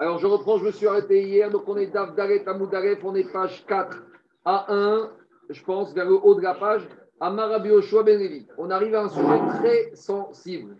Alors, je reprends, je me suis arrêté hier, donc on est d'Avdaret à Moudaref, on est page 4 à 1, je pense, vers le haut de la page, à Marabi Oshua Ben On arrive à un sujet très sensible.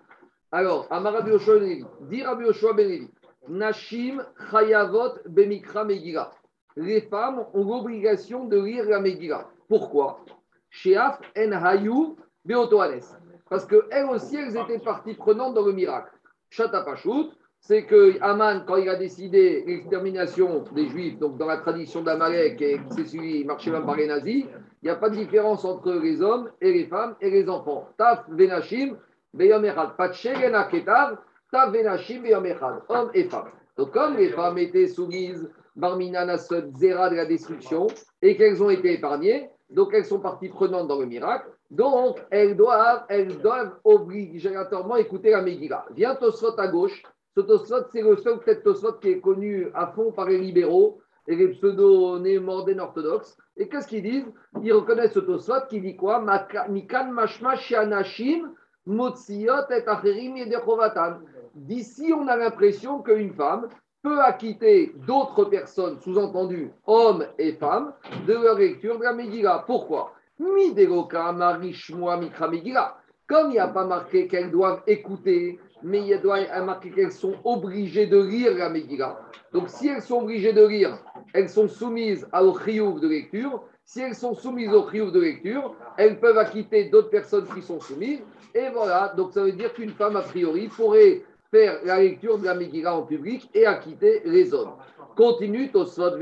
Alors, à Marabi Oshua Ben Levi, Rabbi Oshua Ben Nashim Chayavot Bemikra Megillah. Les femmes ont l'obligation de lire la Megillah. Pourquoi? Sheaf En Hayu Beotoanes. Parce qu'elles aussi, elles étaient parties prenantes dans le miracle. Chatapashut, c'est que Aman, quand il a décidé l'extermination des Juifs, donc dans la tradition d'Amalek et qui s'est suivi, il marchait même par les nazis, il n'y a pas de différence entre les hommes et les femmes et les enfants. Taf venashim beyom echad. ketav, taf venashim beyom Hommes et femmes. Donc comme les femmes étaient soumises, barminana zera de la destruction, et qu'elles ont été épargnées, donc elles sont parties prenantes dans le miracle, donc elles doivent, elles doivent obligatoirement écouter la Megillah. Viens Tosfot à gauche, ce Tosfot, c'est le seul Tosfot qui est connu à fond par les libéraux et les pseudo-némordènes orthodoxes. Et qu'est-ce qu'ils disent? Ils reconnaissent ce Tosfot qui dit quoi? Mikan mashma shianashim motziot et acherim D'ici, on a l'impression qu'une femme peut acquitter d'autres personnes, sous-entendu hommes et femmes, de leur lecture de la Megillah. Pourquoi? Mideloka marishmoa mikra Megillah. Comme il n'y a pas marqué qu'elles doivent écouter mais il doit marquer qu'elles sont obligées de lire la Megillah. Donc, si elles sont obligées de lire, elles sont soumises au chiouf de lecture. Si elles sont soumises au chiouf de lecture, elles peuvent acquitter d'autres personnes qui sont soumises. Et voilà, donc ça veut dire qu'une femme, a priori, pourrait faire la lecture de la Megillah en public et acquitter les hommes. Continue, Tosfot,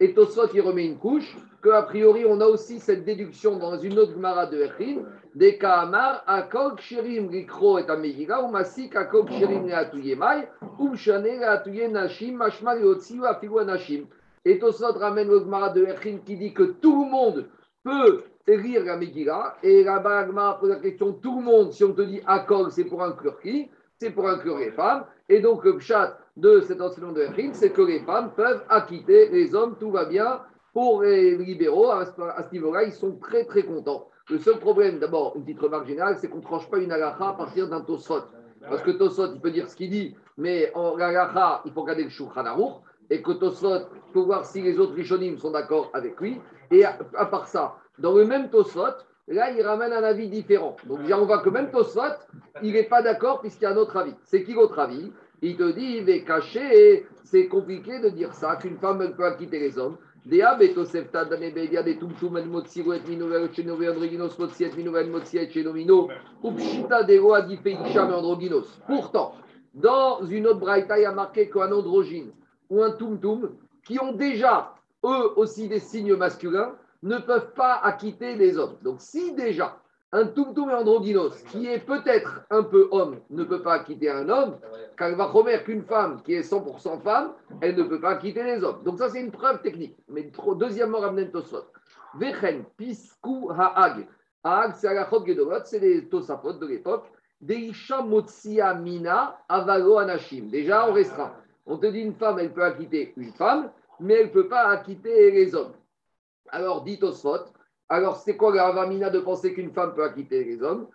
et Tosfot, il remet une couche, qu'a priori, on a aussi cette déduction dans une autre Gemara de Echin, des Kaamar, Akog Shirim Rikro et Amegira, ou Masik Akog Shirim Reatuye Mai, ou Mshane Reatuye Nashim, Mashma Yotsi ou Afigu Nashim. Et ramène le Gemara de Echin qui dit que tout le monde peut lire la Megillah, et là-bas, Gemara pose la question tout le monde, si on te dit Akog, c'est pour inclure qui? C'est pour inclure les femmes, et donc le chat de cet enseignement de Echim, c'est que les femmes peuvent acquitter les hommes, tout va bien. Pour les libéraux, à ce niveau-là, ils sont très très contents. Le seul problème, d'abord, une petite remarque générale, c'est qu'on ne tranche pas une halakha à partir d'un tosfot. Parce que tosfot, il peut dire ce qu'il dit, mais en halakha, il faut regarder le shulchan et que tosfot, il faut voir si les autres rishonim sont d'accord avec lui. Et à, part ça, dans le même tosfot, là, il ramène un avis différent. Donc, on voit que même tosfot, il n'est pas d'accord puisqu'il y a un autre avis. C'est qui l'autre avis? Il te dit, il est caché, c'est compliqué de dire ça, qu'une femme elle peut acquitter les hommes. Pourtant, dans une autre braïta, il a marqué qu'un androgyne ou un tumtum, qui ont déjà, eux aussi, des signes masculins, ne peuvent pas acquitter les hommes. Donc, si déjà un Tumtum et androgynos, qui est peut-être un peu homme, ne peut pas quitter un homme, car il va promettre qu'une femme qui est 100% femme, elle ne peut pas quitter les hommes. Donc ça, c'est une preuve technique. Mais deuxièmement, Ramnen Tosfot. Vechen, Pisku, Haag. Haag, c'est Agachot Gedolot, c'est les Tosafot de l'époque. Deisha Motsia Mina, Avalo Anashim. Déjà, on restera. On te dit une femme, elle peut acquitter une femme, mais elle ne peut pas acquitter les hommes. Alors, dit Tosfot, alors, c'est quoi la Ravamina de penser qu'une femme peut acquitter les hommes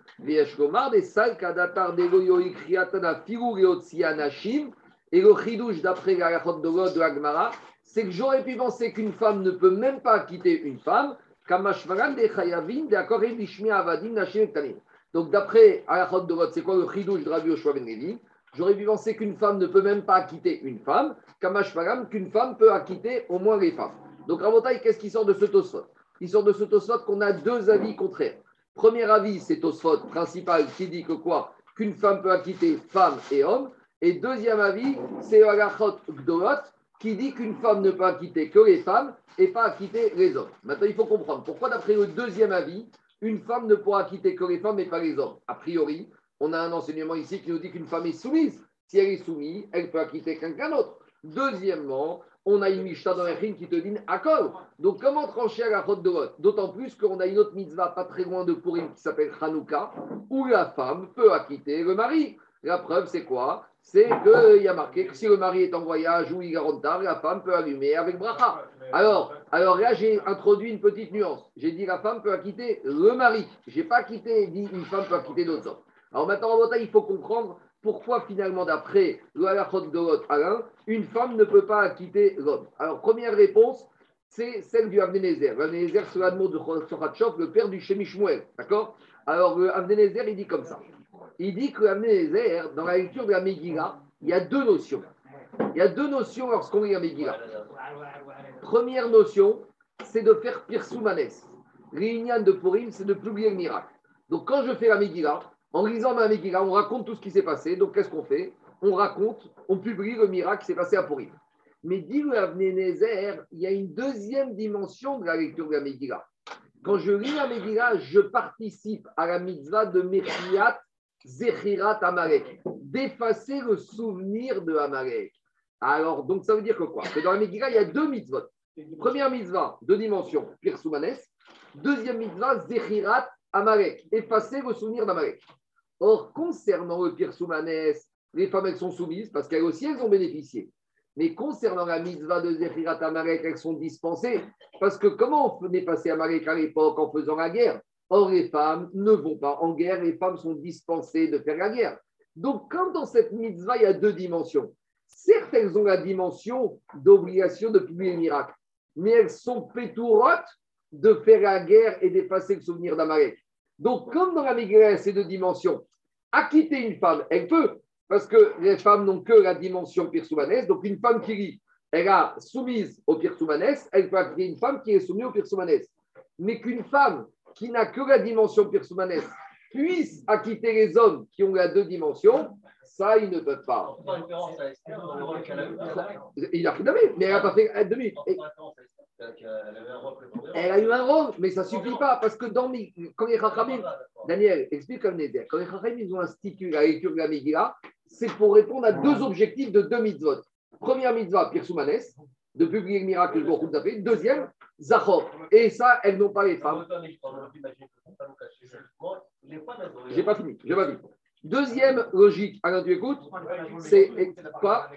Et le chidouche d'après la de l'Agmara, c'est que j'aurais pu penser qu'une femme ne peut même pas quitter une femme, donc d'après Arachot de c'est quoi le chidouche de Rabbi Yoshua Ben J'aurais pu penser qu'une femme ne peut même pas acquitter une femme, qu'une femme peut acquitter au moins les femmes. Donc Rabotai, qu'est-ce qui sort de ce tosfot? Il sort de ce Tosfot qu'on a deux avis contraires. Premier avis, c'est Tosfot principal qui dit que quoi? Qu'une femme peut acquitter femme et homme. Et deuxième avis, c'est Agachot Gdolot qui dit qu'une femme ne peut acquitter que les femmes et pas acquitter les hommes. Maintenant, il faut comprendre pourquoi, d'après le deuxième avis, une femme ne pourra acquitter que les femmes et pas les hommes. A priori, on a un enseignement ici qui nous dit qu'une femme est soumise. Si elle est soumise, elle peut acquitter quelqu'un d'autre. Deuxièmement, on a une Mishnah dans Echin qui te dit accord. Donc, comment trancher à la route de vote D'autant plus qu'on a une autre mitzvah pas très loin de Purim qui s'appelle Hanouka, où la femme peut acquitter le mari. La preuve, c'est quoi? C'est qu'il y a marqué que si le mari est en voyage ou il est en retard, la femme peut allumer avec bracha. Alors, alors là, j'ai introduit une petite nuance. J'ai dit la femme peut acquitter le mari. Je n'ai pas quitté, dit une femme peut acquitter d'autres hommes. Alors maintenant, en il faut comprendre pourquoi finalement, d'après le halachot Alain, une femme ne peut pas quitter l'homme Alors, première réponse, c'est celle du Avnenezer. Avnenezer, c'est l'admo de Sorachov, le père du Shemishmuel. D'accord? Alors, le Avnenezer, il dit comme ça. Il dit que Avnenezer, dans la lecture de la Megillah, il y a deux notions. Il y a deux notions lorsqu'on lit la Megillah. Première notion, c'est de faire Pirsoumanes. L'Ignan de Purim, c'est de publier le miracle. Donc, quand je fais la Megillah, en lisant ma Megillah, on raconte tout ce qui s'est passé. Donc, qu'est-ce qu'on fait? On raconte, on publie le miracle qui s'est passé à Purim. Mais dit le il y a une deuxième dimension de la lecture de la Megillah. Quand je lis la Megillah, je participe à la mitzvah de Mechiat Zechirat Amalek, d'effacer le souvenir de Amalek. Alors, donc ça veut dire que quoi? Que dans la Megillah, il y a deux mitzvot. Première mitzvah, deux dimensions, Pirsoumanes. Deuxième mitzvah, Zechirat Amalek, effacer le souvenir d'Amalek. Or, concernant le Pirsoumanes, les femmes, elles sont soumises parce qu'elles aussi, elles ont bénéficié. Mais concernant la mitzvah de Zechirat Amalek, elles sont dispensées. Parce que comment on passer Amalek à l'époque en faisant la guerre? Or, les femmes ne vont pas en guerre, les femmes sont dispensées de faire la guerre. Donc, quand dans cette mitzvah, il y a deux dimensions, certes, elles ont la dimension d'obligation de publier le miracle, mais elles sont pétourotes de faire la guerre et d'effacer le souvenir d'Amalek. Donc, comme dans la Megillah, ces deux dimensions, acquitter une femme, elle peut, parce que les femmes n'ont que la dimension pirsoumanès. Donc, une femme qui lit, elle a soumise au pirsoumanès, elle peut acquitter une femme qui est soumise au pirsoumanès. Mais qu'une femme qui n'a que la dimension pirsoumanès puisse acquitter les hommes qui ont la deux dimensions, ça, ils ne peuvent pas. Il a pris mais elle n'a pas fait demi. Elle a eu un rôle, mais ça ne suffit pas, parce que dans, quand les Chachamim, Daniel, explique comme Néder, quand les Chachamim ils ont institué la lecture de la Megillah, c'est pour répondre à deux objectifs de deux mitzvot. Première mitzvah, Pirsoumanes, de publier le miracle de Baruch fait. Deuxième, Zachor. Et ça, elles n'ont pas les femmes. J'ai pas fini, j'ai pas fini. Deuxième logique, alors tu écoutes, c'est quoi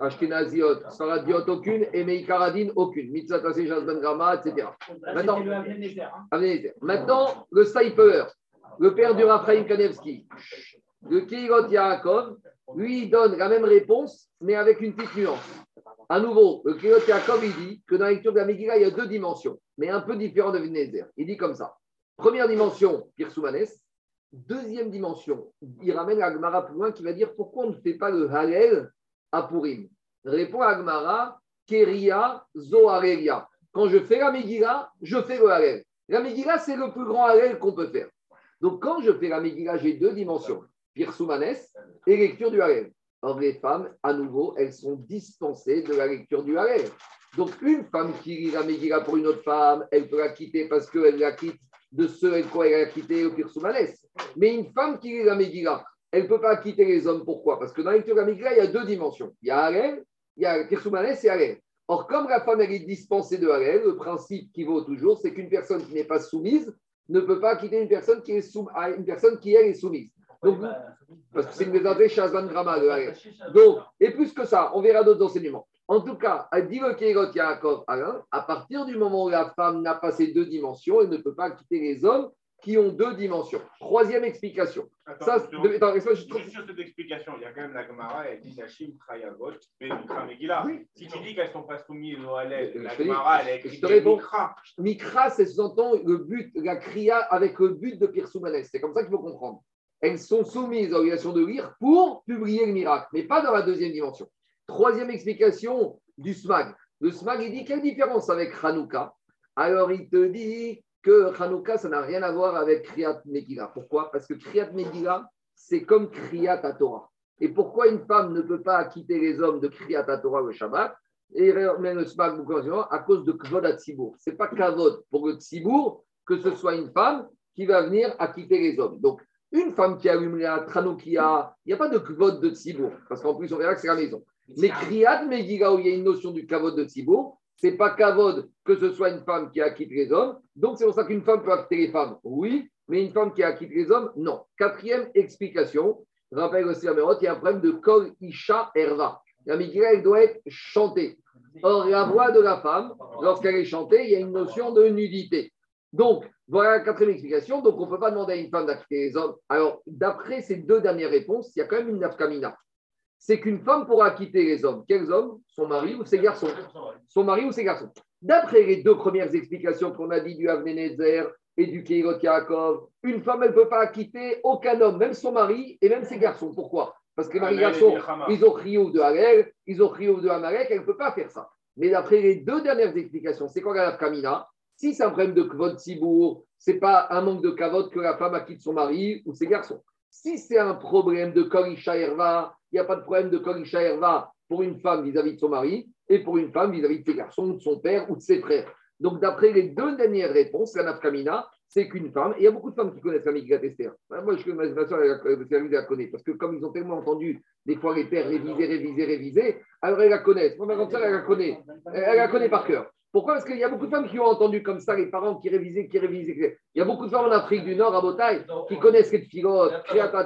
Ashkenaziot, Saradiot, aucune, et Meikaradin, aucune. Mitzat Ben Grama, etc. Maintenant, Maintenant, le Saiper, le père du Raphaël Kanevski, le Kirot Yaakov, lui, donne la même réponse, mais avec une petite nuance. À nouveau, le Kirot Yaakov, il dit que dans la lecture de la Megillah, il y a deux dimensions, mais un peu différentes de Vinézer. Il dit comme ça. Première dimension, Pirsoumanes. Deuxième dimension, il ramène Agmara plus loin qui va dire pourquoi on ne fait pas le Halel à Purim. Répond Agmara, Keria Zoharelia. Quand je fais la Megillah, je fais le Halel. La Megillah, c'est le plus grand Halel qu'on peut faire. Donc quand je fais la Megillah, j'ai deux dimensions, Pirsoumanes et lecture du Halel. Or, les femmes, à nouveau, elles sont dispensées de la lecture du Halel. Donc, une femme qui lit la Megillah pour une autre femme, elle peut la quitter parce qu'elle la quitte de ce et quoi elle a quitté au Pirsoumanes. Mais une femme qui lit la Megillah, elle ne peut pas quitter les hommes. Pourquoi? Parce que dans la lecture de la Megillah, il y a deux dimensions. Il y a Harel, il y a Pirsoumanes et Harel. Or, comme la femme elle est dispensée de Harel, le principe qui vaut toujours, c'est qu'une personne qui n'est pas soumise ne peut pas quitter une personne qui est, sou... une personne qui elle, est soumise. Donc, parce que c'est une méthode Shazvan Grama de Harel. Donc, et plus que ça, on verra d'autres enseignements. En tout cas, à Yaakov Alain, à partir du moment où la femme n'a pas ces deux dimensions, elle ne peut pas quitter les hommes qui ont deux dimensions. Troisième explication. Attends, ça, de, attends, je, je, juste sur cette explication, il y a quand même la Gemara, elle dit Hachim Krayavot, mais Mikra Megillah. Oui. Si tu dis qu'elles ne sont pas soumises au Halel, la Gemara, elle est Mikra. Mikra, c'est sous-entend le but, la Kriya avec le but de Pirsoumanes. C'est comme ça qu'il faut comprendre. Elles sont soumises à l'obligation de lire pour publier le miracle, mais pas dans la deuxième dimension. Troisième explication du SMAG. Le SMAG, il dit quelle différence avec Hanouka? Alors, il te dit que Hanouka, ça n'a rien à voir avec Kriyat Megillah. Pourquoi? Parce que Kriyat Megillah, c'est comme Kriyat Torah. Et pourquoi une femme ne peut pas quitter les hommes de Kriyat Torah le Shabbat? Et le SMAG, à cause de Kvod Tzibour. Ce n'est pas Kavod pour le Tzibour que ce soit une femme qui va venir à quitter les hommes. Donc, une femme qui allume la Tranoukia, il n'y a pas de Kvod de Tzibour, parce qu'en plus, on verra que c'est la maison. Mais Kriyat Megillah, où il y a une notion du kavod de Tzibour, c'est pas kavod que ce soit une femme qui a quitté les hommes. Donc c'est pour ça qu'une femme peut acquitter les femmes, oui, mais une femme qui a quitté les hommes, non. Quatrième explication, rappelle aussi la il y a un problème de kol isha erva. La Megillah, elle doit être chantée. Or, la voix de la femme, lorsqu'elle est chantée, il y a une notion de nudité. Donc, voilà la quatrième explication. Donc, on ne peut pas demander à une femme d'acquitter les hommes. Alors, d'après ces deux dernières réponses, il y a quand même une nafkamina. C'est qu'une femme pourra acquitter les hommes. Quels hommes? Son mari ou ses garçons? Son mari ou ses garçons. D'après les deux premières explications qu'on a dit du Avnenezer et du Keirot Yaakov, une femme, elle ne peut pas acquitter aucun homme, même son mari et même ses garçons. Pourquoi? Parce que les mari-garçons, ils ont Rio de Harel, ils ont Rio de Amalek, elle ne peut pas faire ça. Mais d'après les deux dernières explications, c'est quoi la Kamina? Si c'est un problème de Kvod Sibour, ce n'est pas un manque de Kavod que la femme acquitte son mari ou ses garçons. Si c'est un problème de Korisha Herva, il n'y a pas de problème de Korisha Herva pour une femme vis-à-vis de son mari et pour une femme vis-à-vis de ses garçons, de son père ou de ses frères. Donc, d'après les deux dernières réponses, la nafkamina, c'est qu'une femme, et il y a beaucoup de femmes qui connaissent la Esther. Moi, je connais ma soeur, elle la connaît, parce que comme ils ont tellement entendu des fois les pères réviser, réviser, réviser, alors elle la connaît. Moi, ma grande soeur, elle la connaît. Elle la connaît par cœur. Pourquoi? Parce qu'il y a beaucoup de femmes qui ont entendu comme ça les parents qui révisaient, qui révisaient. Il y a beaucoup de femmes en Afrique du Nord, à Botaï, qui connaissent les philotes,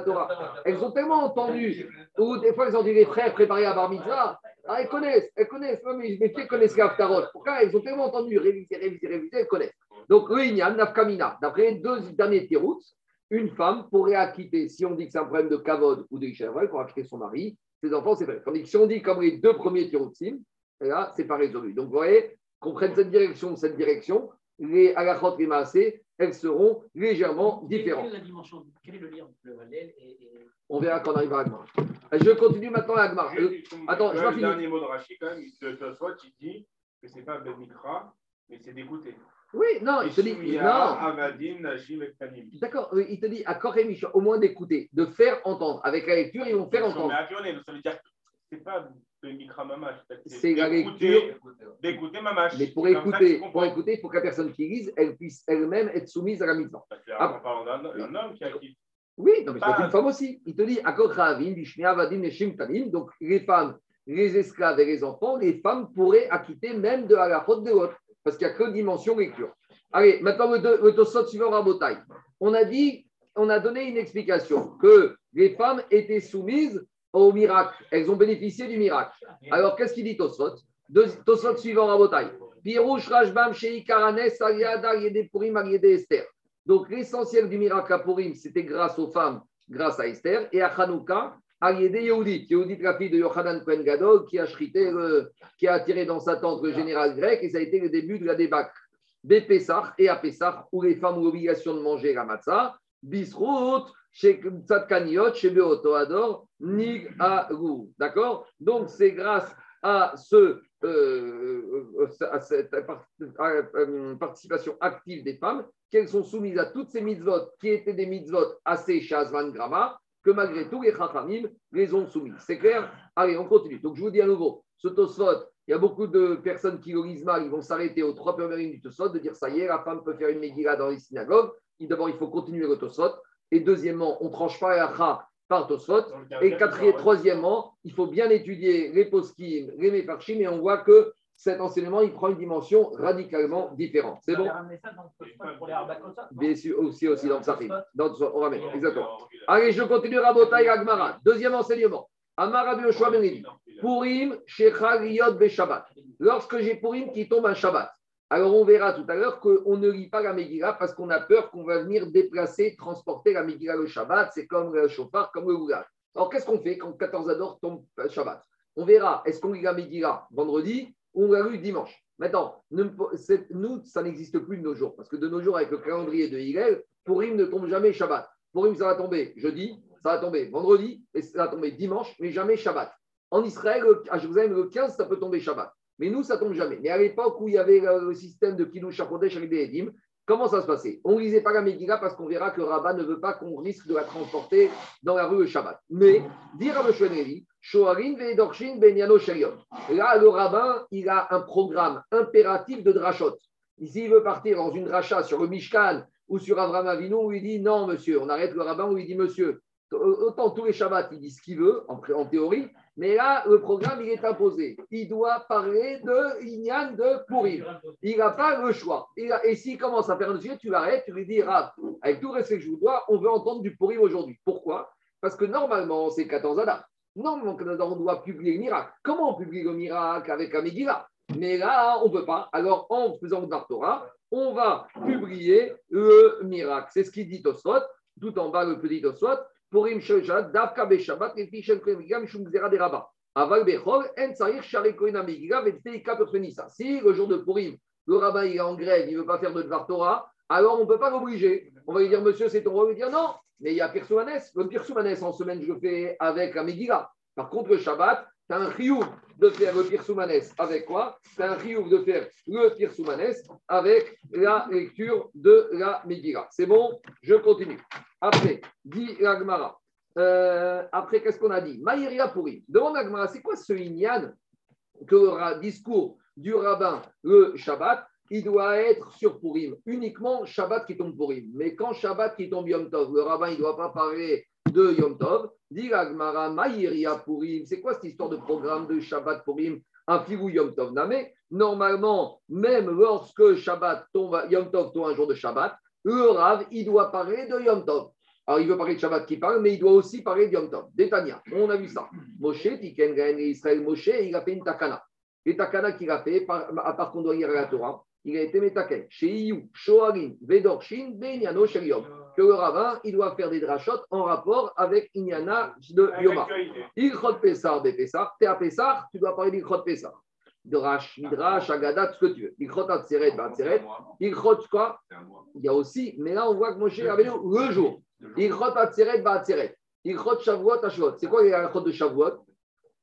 Torah. Elles ont tellement entendu, ou des fois elles ont dit les frères préparés à Bar Mitzvah. Ah, elles connaissent, elles connaissent. mais mes filles connaissent l'Aftarot. Pourquoi? Elles ont tellement entendu réviser, réviser, réviser, elles connaissent. Donc, le Inyan, Nafkamina, d'après les deux derniers tirouts, une femme pourrait acquitter, si on dit que c'est un problème de Kavod ou de Ishavel, pour acquitter son mari, ses enfants, c'est vrai. Tandis que si on dit comme les deux premiers tirouts, là, c'est pas résolu. Donc, vous voyez, qu'on prenne cette direction, cette direction, les alachot et maasé, elles seront légèrement différentes. Quelle est la dimension Quel est le lien entre le et, On verra quand on arrivera à Agmar. Je continue maintenant à Agmar. Euh, attends, je vais Le dernier mot de Rachid, quand même, de soit il dit que ce n'est pas Mikra, mais c'est d'écouter. Oui, non, il te dit. Non. D'accord, il te dit à Koremish, au moins d'écouter, de faire entendre. Avec la lecture, ils vont faire entendre. Mais ça veut dire que ce n'est pas c'est la lecture d'écouter Mamash. Mais pour écouter, pour écouter, il faut que la personne qui lise, elle puisse elle-même être soumise à la mise en ah. parle d'un homme qui a. Oui, non, mais c'est une femme aussi. Il te dit donc les femmes, les esclaves et les enfants, les femmes pourraient acquitter même de la faute de l'autre, parce qu'il n'y a que dimension lecture. Allez, maintenant le tosot suivant à Botaï. On a dit, on a donné une explication que les femmes étaient soumises au miracle. Elles ont bénéficié du miracle. Alors, qu'est-ce qu'il dit Tosfot? Tosfot suivant Rabotai. Pirouche Rajbam Karanes Aliada Purim Esther. Donc, l'essentiel du miracle à Purim, c'était grâce aux femmes, grâce à Esther, et à Hanouka, Aliédé Yehudit. Yehudit, la fille de Yohanan Kohen Gadol, qui a chrité, qui a attiré dans sa tente le général grec, et ça a été le début de la débâcle. Des et à Pessah, où les femmes ont l'obligation de manger la matzah. Bisrout, chez Tzadkaniot, chez Beotoador, Nig. D'accord? Donc, c'est grâce à, ce, euh, à cette euh, participation active des femmes qu'elles sont soumises à toutes ces mitzvot qui étaient des mitzvot assez Shazvan Grama, que malgré tout, les Chachamim les ont soumises. C'est clair? Allez, on continue. Donc, je vous dis à nouveau, ce Tosfot, il y a beaucoup de personnes qui le lisent mal, ils vont s'arrêter aux trois premières lignes du Tosfot, de dire ça y est, la femme peut faire une Megillah dans les synagogues. D'abord, il faut continuer le Tosfot. Et deuxièmement, on ne tranche pas la par Tosfot. Et quatrièmement, troisièmement, il faut bien étudier les poskim, les méfarchim, et on voit que cet enseignement, il prend une dimension radicalement différente. C'est bon Bien sûr, aussi, aussi dans le Sahih. On ramène, exactement. Allez, je continue Rabotai Agmara. Deuxième enseignement. Amara Ben Purim, Shechal Yod Shabbat. Lorsque j'ai Purim qui tombe un Shabbat. Alors on verra tout à l'heure qu'on ne lit pas la Megillah parce qu'on a peur qu'on va venir déplacer, transporter la Megillah le Shabbat. C'est comme le chauffard, comme le Ougal. Alors qu'est-ce qu'on fait quand 14 Ador tombe Shabbat? On verra, est-ce qu'on lit la Megillah vendredi ou on la lit dimanche? Maintenant, nous, ça n'existe plus de nos jours parce que de nos jours, avec le calendrier de Hillel, Purim ne tombe jamais Shabbat. Purim, ça va tomber jeudi, ça va tomber vendredi, et ça va tomber dimanche, mais jamais Shabbat. En Israël, à Jérusalem, le 15, ça peut tomber Shabbat. Mais nous, ça tombe jamais. Mais à l'époque où il y avait le système de Kiddush HaKodesh avec des Edim, comment ça se passait? On ne lisait pas la Megillah parce qu'on verra que le rabbin ne veut pas qu'on risque de la transporter dans la rue le Shabbat. Mais, dire à Shoarin Shoarin Vedorshin Benyano Sherion. Là, le rabbin, il a un programme impératif de drachot. Ici, il veut partir dans une dracha sur le Mishkan ou sur Avram Avinu où il dit non, monsieur. On arrête le rabbin où il dit monsieur. Autant tous les Shabbats, il dit ce qu'il veut, en théorie, mais là, le programme, il est imposé. Il doit parler de Inyan de Pourim. Il n'a pas le choix. Et s'il commence à faire un sujet, tu l'arrêtes, tu lui dis, avec tout le respect que je vous dois, on veut entendre du Pourim aujourd'hui. Pourquoi? Parce que normalement, c'est 14 Adar. Normalement, on doit publier le miracle. Comment on publie le miracle avec un Megillah? Mais là, on ne peut pas. Alors, en faisant le Torah, on va publier le miracle. C'est ce qu'il dit Tosfot, tout en bas le petit Tosfot. Purim Shabbat, Davka Beshabbat, et Fishen Kohen Shum Gzera de Rabat. Aval Bechol, En Sarich Shari Kohen Amigiga, Vetteika Petrenissa. Si le jour de Purim, le rabbin est en grève, il ne veut pas faire de Dvar Torah, alors on ne peut pas l'obliger. On va lui dire, monsieur, c'est ton rôle. Il va dire, non, mais il y a Pirsoumanes. Le Pirsoumanes, en semaine, je le fais avec la Megillah. Par contre, le Shabbat, as un riouf de faire le Pirsoumanes avec quoi? As un riouf de faire le Pirsoumanes avec la lecture de la Megillah. C'est bon? Je continue. Après, dit l'Agmara. Euh, après, qu'est-ce qu'on a dit? Maïria pourri. Demande l'Agmara, c'est quoi ce Inyan que le discours du rabbin le Shabbat il doit être sur Purim, uniquement Shabbat qui tombe Purim. Mais quand Shabbat qui tombe Yom le rabbin il ne doit pas parler de Yom Tov. Dit Gmara, Maïria Purim. C'est quoi cette histoire de programme de Shabbat Purim? Un figou Yom Tov Namé. Normalement, même lorsque Shabbat tombe, Yom Tov tombe un jour de Shabbat, le Rav, il doit parler de Yom Tov. Alors, il veut parler de Shabbat qui parle, mais il doit aussi parler de Yom Tov. Détania, on a vu ça. Moshe, Tiken Israël, Moshe, il a fait une takana. Les takana qu'il a fait, à part qu'on doit lire la Torah, il a été métaken. Chez Iyu, Shoarim, Vedorshin, Benyano, Sheliom. Que le rabbin, il doit faire des drachot en rapport avec Inyana de Yoma. Ilchot Pesar, Bepesar. T'es à Pesar, tu dois parler d'Ilchot Pesar. Drash, Midrash, Agadat, ce que tu veux. Ilchot Atzeret, Batzeret. Ilchot quoi Il y a aussi, mais là on voit que Moshe avait le jour. Ilchot Atzeret, Batzeret. Ilchot Shavuot, Shavuot. C'est quoi les Ilchot de Shavuot?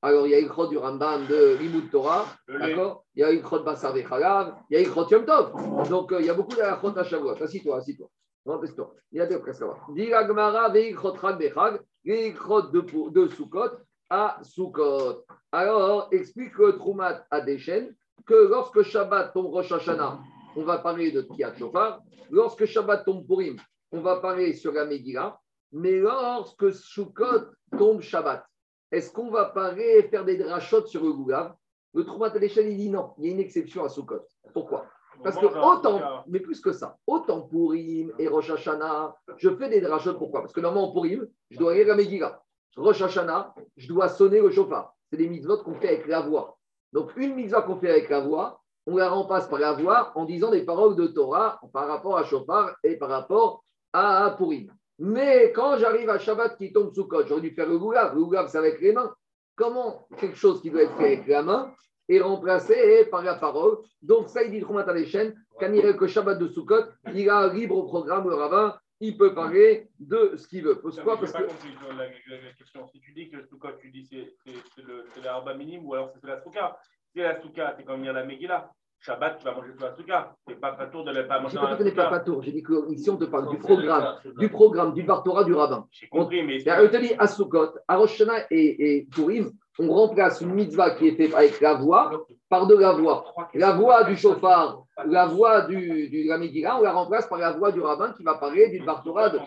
Alors, il y a Ikrot du Rambam de Limud Torah, d'accord? Il y a Ikrot Basar Vechalav, il y a Ikrot Yom Tov. Donc, euh, il y a beaucoup d'Ikrot à Shavuot. Assis-toi, assis-toi. toi Il y a deux presque là. Dira Gemara, Veikrot Chag Bechag, Veikrot de, de Sukkot à Sukkot. Alors, explique le Troumat à Deshen que lorsque Shabbat tombe Rosh Hashanah, on va parler de Kiat Shofar. Lorsque Shabbat tombe Purim, on va parler sur la Megillah. Mais lorsque Sukkot tombe Shabbat, est-ce qu'on va parler faire des drachotes sur le Gougav? Le Troumat l'échelle, il dit non, il y a une exception à Sukkot. Pourquoi? Parce que autant, mais plus que ça, autant Purim et Rosh Hashanah, je fais des drachotes. Pourquoi? Parce que normalement, Purim, je dois aller à Megillah. Rosh Hashanah, je dois sonner le chauffard. C'est des mitzvot qu'on fait avec la voix. Donc, une mitzvah qu'on fait avec la voix, on la remplace par la voix en disant des paroles de Torah par rapport à chauffard et par rapport à Purim. Mais quand j'arrive à Shabbat qui tombe sous code, j'aurais dû faire le goulav. Le goulav, c'est avec les mains. Comment quelque chose qui doit être fait avec la main est remplacé par la parole? Donc, ça, il dit quand il que Shabbat de Sukkot, il a libre au programme, le rabbin, il peut parler de ce qu'il veut. Pourquoi? Parce que. La, la, question. Si tu dis que le Sukkot, tu dis c'est le, le minime ou alors c'est la Souka. Si la Souka, c'est comme dire la Megillah. Shabbat, tu vas manger tout la souka. C'est pas tour de ne pas manger dans la pas tour. J'ai dit que ici, on te parle du programme, du programme, du Bartora, du rabbin. J'ai compris, mais. Je te dis, à Sukkot, à Rosh et, et Purim, on remplace une mitzvah qui est faite avec la voix par de la voix. La voix du chauffard, la voix du, du la on la remplace par la voix du rabbin qui va parler du Bartora. De...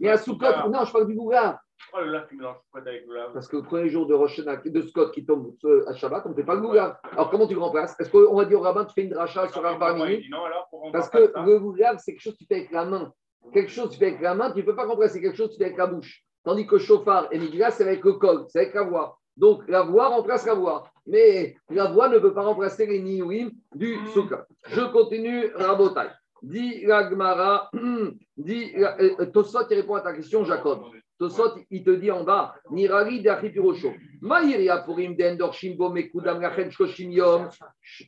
Mais à Sukkot, non, je parle du Goula. Oh avec le Parce que le premier jour de Rosh de Scott qui tombe à Shabbat, on ne fait pas le Goulav. Alors comment tu le remplaces? Est-ce qu'on va dire au rabbin, tu fais une dracha sur un bar Parce que le Goulav, c'est quelque chose que tu fais avec la main. Quelque chose que tu fais avec la main, tu ne peux pas remplacer quelque chose que tu fais avec la bouche. Tandis que chauffard et Migla, c'est avec le col, c'est avec la voix. Donc la voix remplace la voix. Mais la voix ne peut pas remplacer les niouim du hmm. soukha. Je continue, Rabotai. Dit Ragmara, dit euh, Tosot, qui répond à ta question, Jacob. Tosot, il te dit en bas, Nirari de Achipirosho. Maïria purim d'Endor Shimbo Mekudam Lachen Shoshim Yom,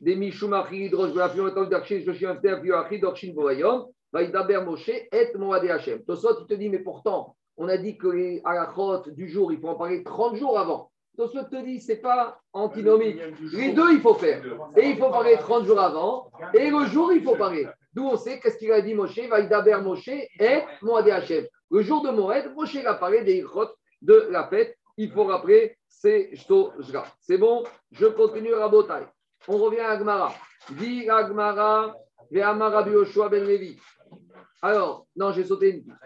de Mishum Achid, Rosh Bafio Otol Darshin Shoshim After Afio Achid, Dorshim Boayom, Vaïdaber Moshe, et Moade Hashem. Tosot, il te dit, mais pourtant, on a dit que les halachot du jour, il faut en parler 30 jours avant. Tosot te dit, c'est pas antinomique. Les deux, il faut faire. Et il faut parler 30 jours avant, et le jour, il faut parler. D'où on sait qu'est-ce qu'il a dit Moshe, Vaïdaber Moshe, et Moade Hashem. Le jour de Moed, Moshe a parlé des de la fête. Il faut rappeler, c'est Shtozra. C'est bon? Je continue à Rabotai. On revient à Agmara. Dit Agmara, Ve'amara Bioshua Ben Levi. Alors, non, j'ai sauté une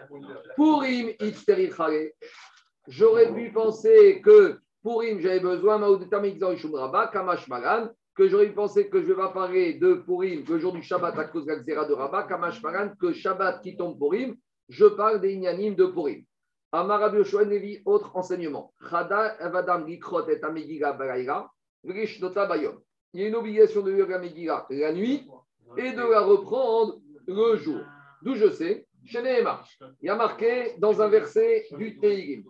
Purim Itzterichare. J'aurais pu penser que Purim, j'avais besoin, Kamash Magan, que j'aurais pu penser que je vais parler de Purim, le jour du Shabbat à cause de la de Rabat, Kamash Magan, que Shabbat qui tombe Purim, je parle des Inyanim de Purim. Amarabi Levi, autre enseignement. Il y a une obligation de lire la Megillah la nuit et de la reprendre le jour. D'où je sais, chez Nehemar, il y a marqué dans un verset du Teilim.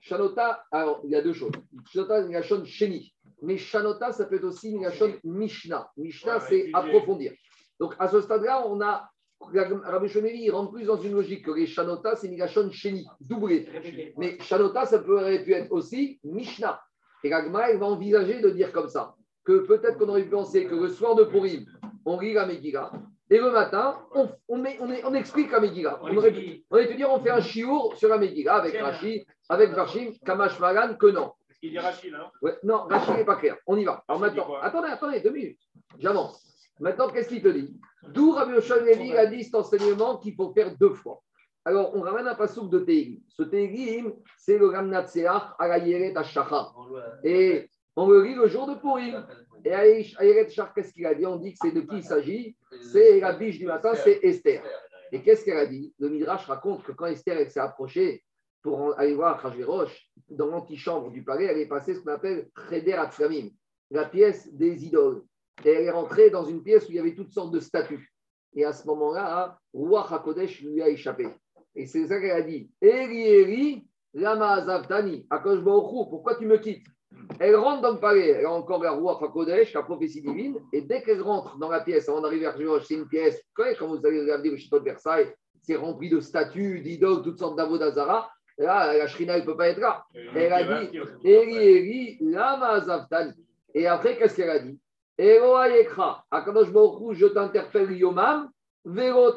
Shanota, alors il y a deux choses. Shanota, y a Sheni. Mais Shanota, ça peut être aussi une Mishnah. Mishnah, c'est approfondir. Donc à ce stade-là, on a. Rabbi Shomeri, il rentre plus dans une logique que les Shanota, c'est Migashon Sheni, doublé. Mais Shanota, ça pourrait pu être aussi Mishnah. Et Ragma, il va envisager de dire comme ça que peut-être qu'on aurait pu penser que le soir de Purim, on lit la Megillah, et le matin, on, on, on, explique la Megillah. On aurait, pu, on dire, on fait un chiour sur la Megillah avec Rashi, avec Vachim, Kamash Magan, que non. Il dit Rachid, là ouais, Non, Rachid n'est pas clair. On y va. Alors maintenant, attendez, attendez, deux minutes. J'avance. Maintenant, qu'est-ce qu'il te dit D'où Rabbi Oshon a dit cet enseignement qu'il faut faire deux fois. Alors, on ramène un passouk de Tehillim. Ce Tehillim, c'est le Ramnatseach à la Yeret Et on le lit le jour de Purim. Et Ayeret Shach, qu'est-ce qu'il a dit On dit que c'est de qui il s'agit C'est la biche du matin, c'est Esther. Et qu'est-ce qu'elle a dit Le Midrash raconte que quand Esther s'est approchée pour aller voir Roche, dans l'antichambre du palais, elle est passée ce qu'on appelle Cheder Atzramim, la pièce des idoles. Et elle est rentrée dans une pièce où il y avait toutes sortes de statues. Et à ce moment-là, Roi HaKodesh lui a échappé. Et c'est ça qu'elle a dit Eri, Eri, Lama Azavtani, Akosh pourquoi tu me quittes? Elle rentre dans le palais, elle a encore la Roi HaKodesh, la prophétie divine, et dès qu'elle rentre dans la pièce, avant d'arriver à Roche, c'est une pièce, quand vous allez regarder le château de Versailles, c'est rempli de statues, d'idoles, toutes sortes d'avodazara. Là, la Shrina, ne peut pas être là. Elle a dit Eri, Eri, Lama Azavtani. Et après, qu'est-ce qu'elle a dit? Akadosh je t'interpelle Yomam, Vero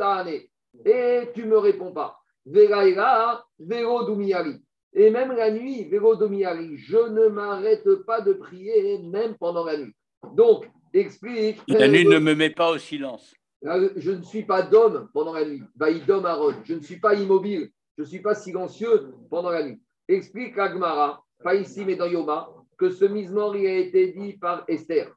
Et tu ne me réponds pas. Vero Dumiari. Et même la nuit, Vero Dumiari, je ne m'arrête pas de prier, même pendant la nuit. Donc, explique. La nuit ne me met pas au silence. Je ne suis pas d'homme pendant la nuit. Vaïdom Aaron. Je ne suis pas immobile. Je ne suis pas silencieux pendant la nuit. Explique Agmara, pas ici mais dans Yoma, que ce misement a été dit par Esther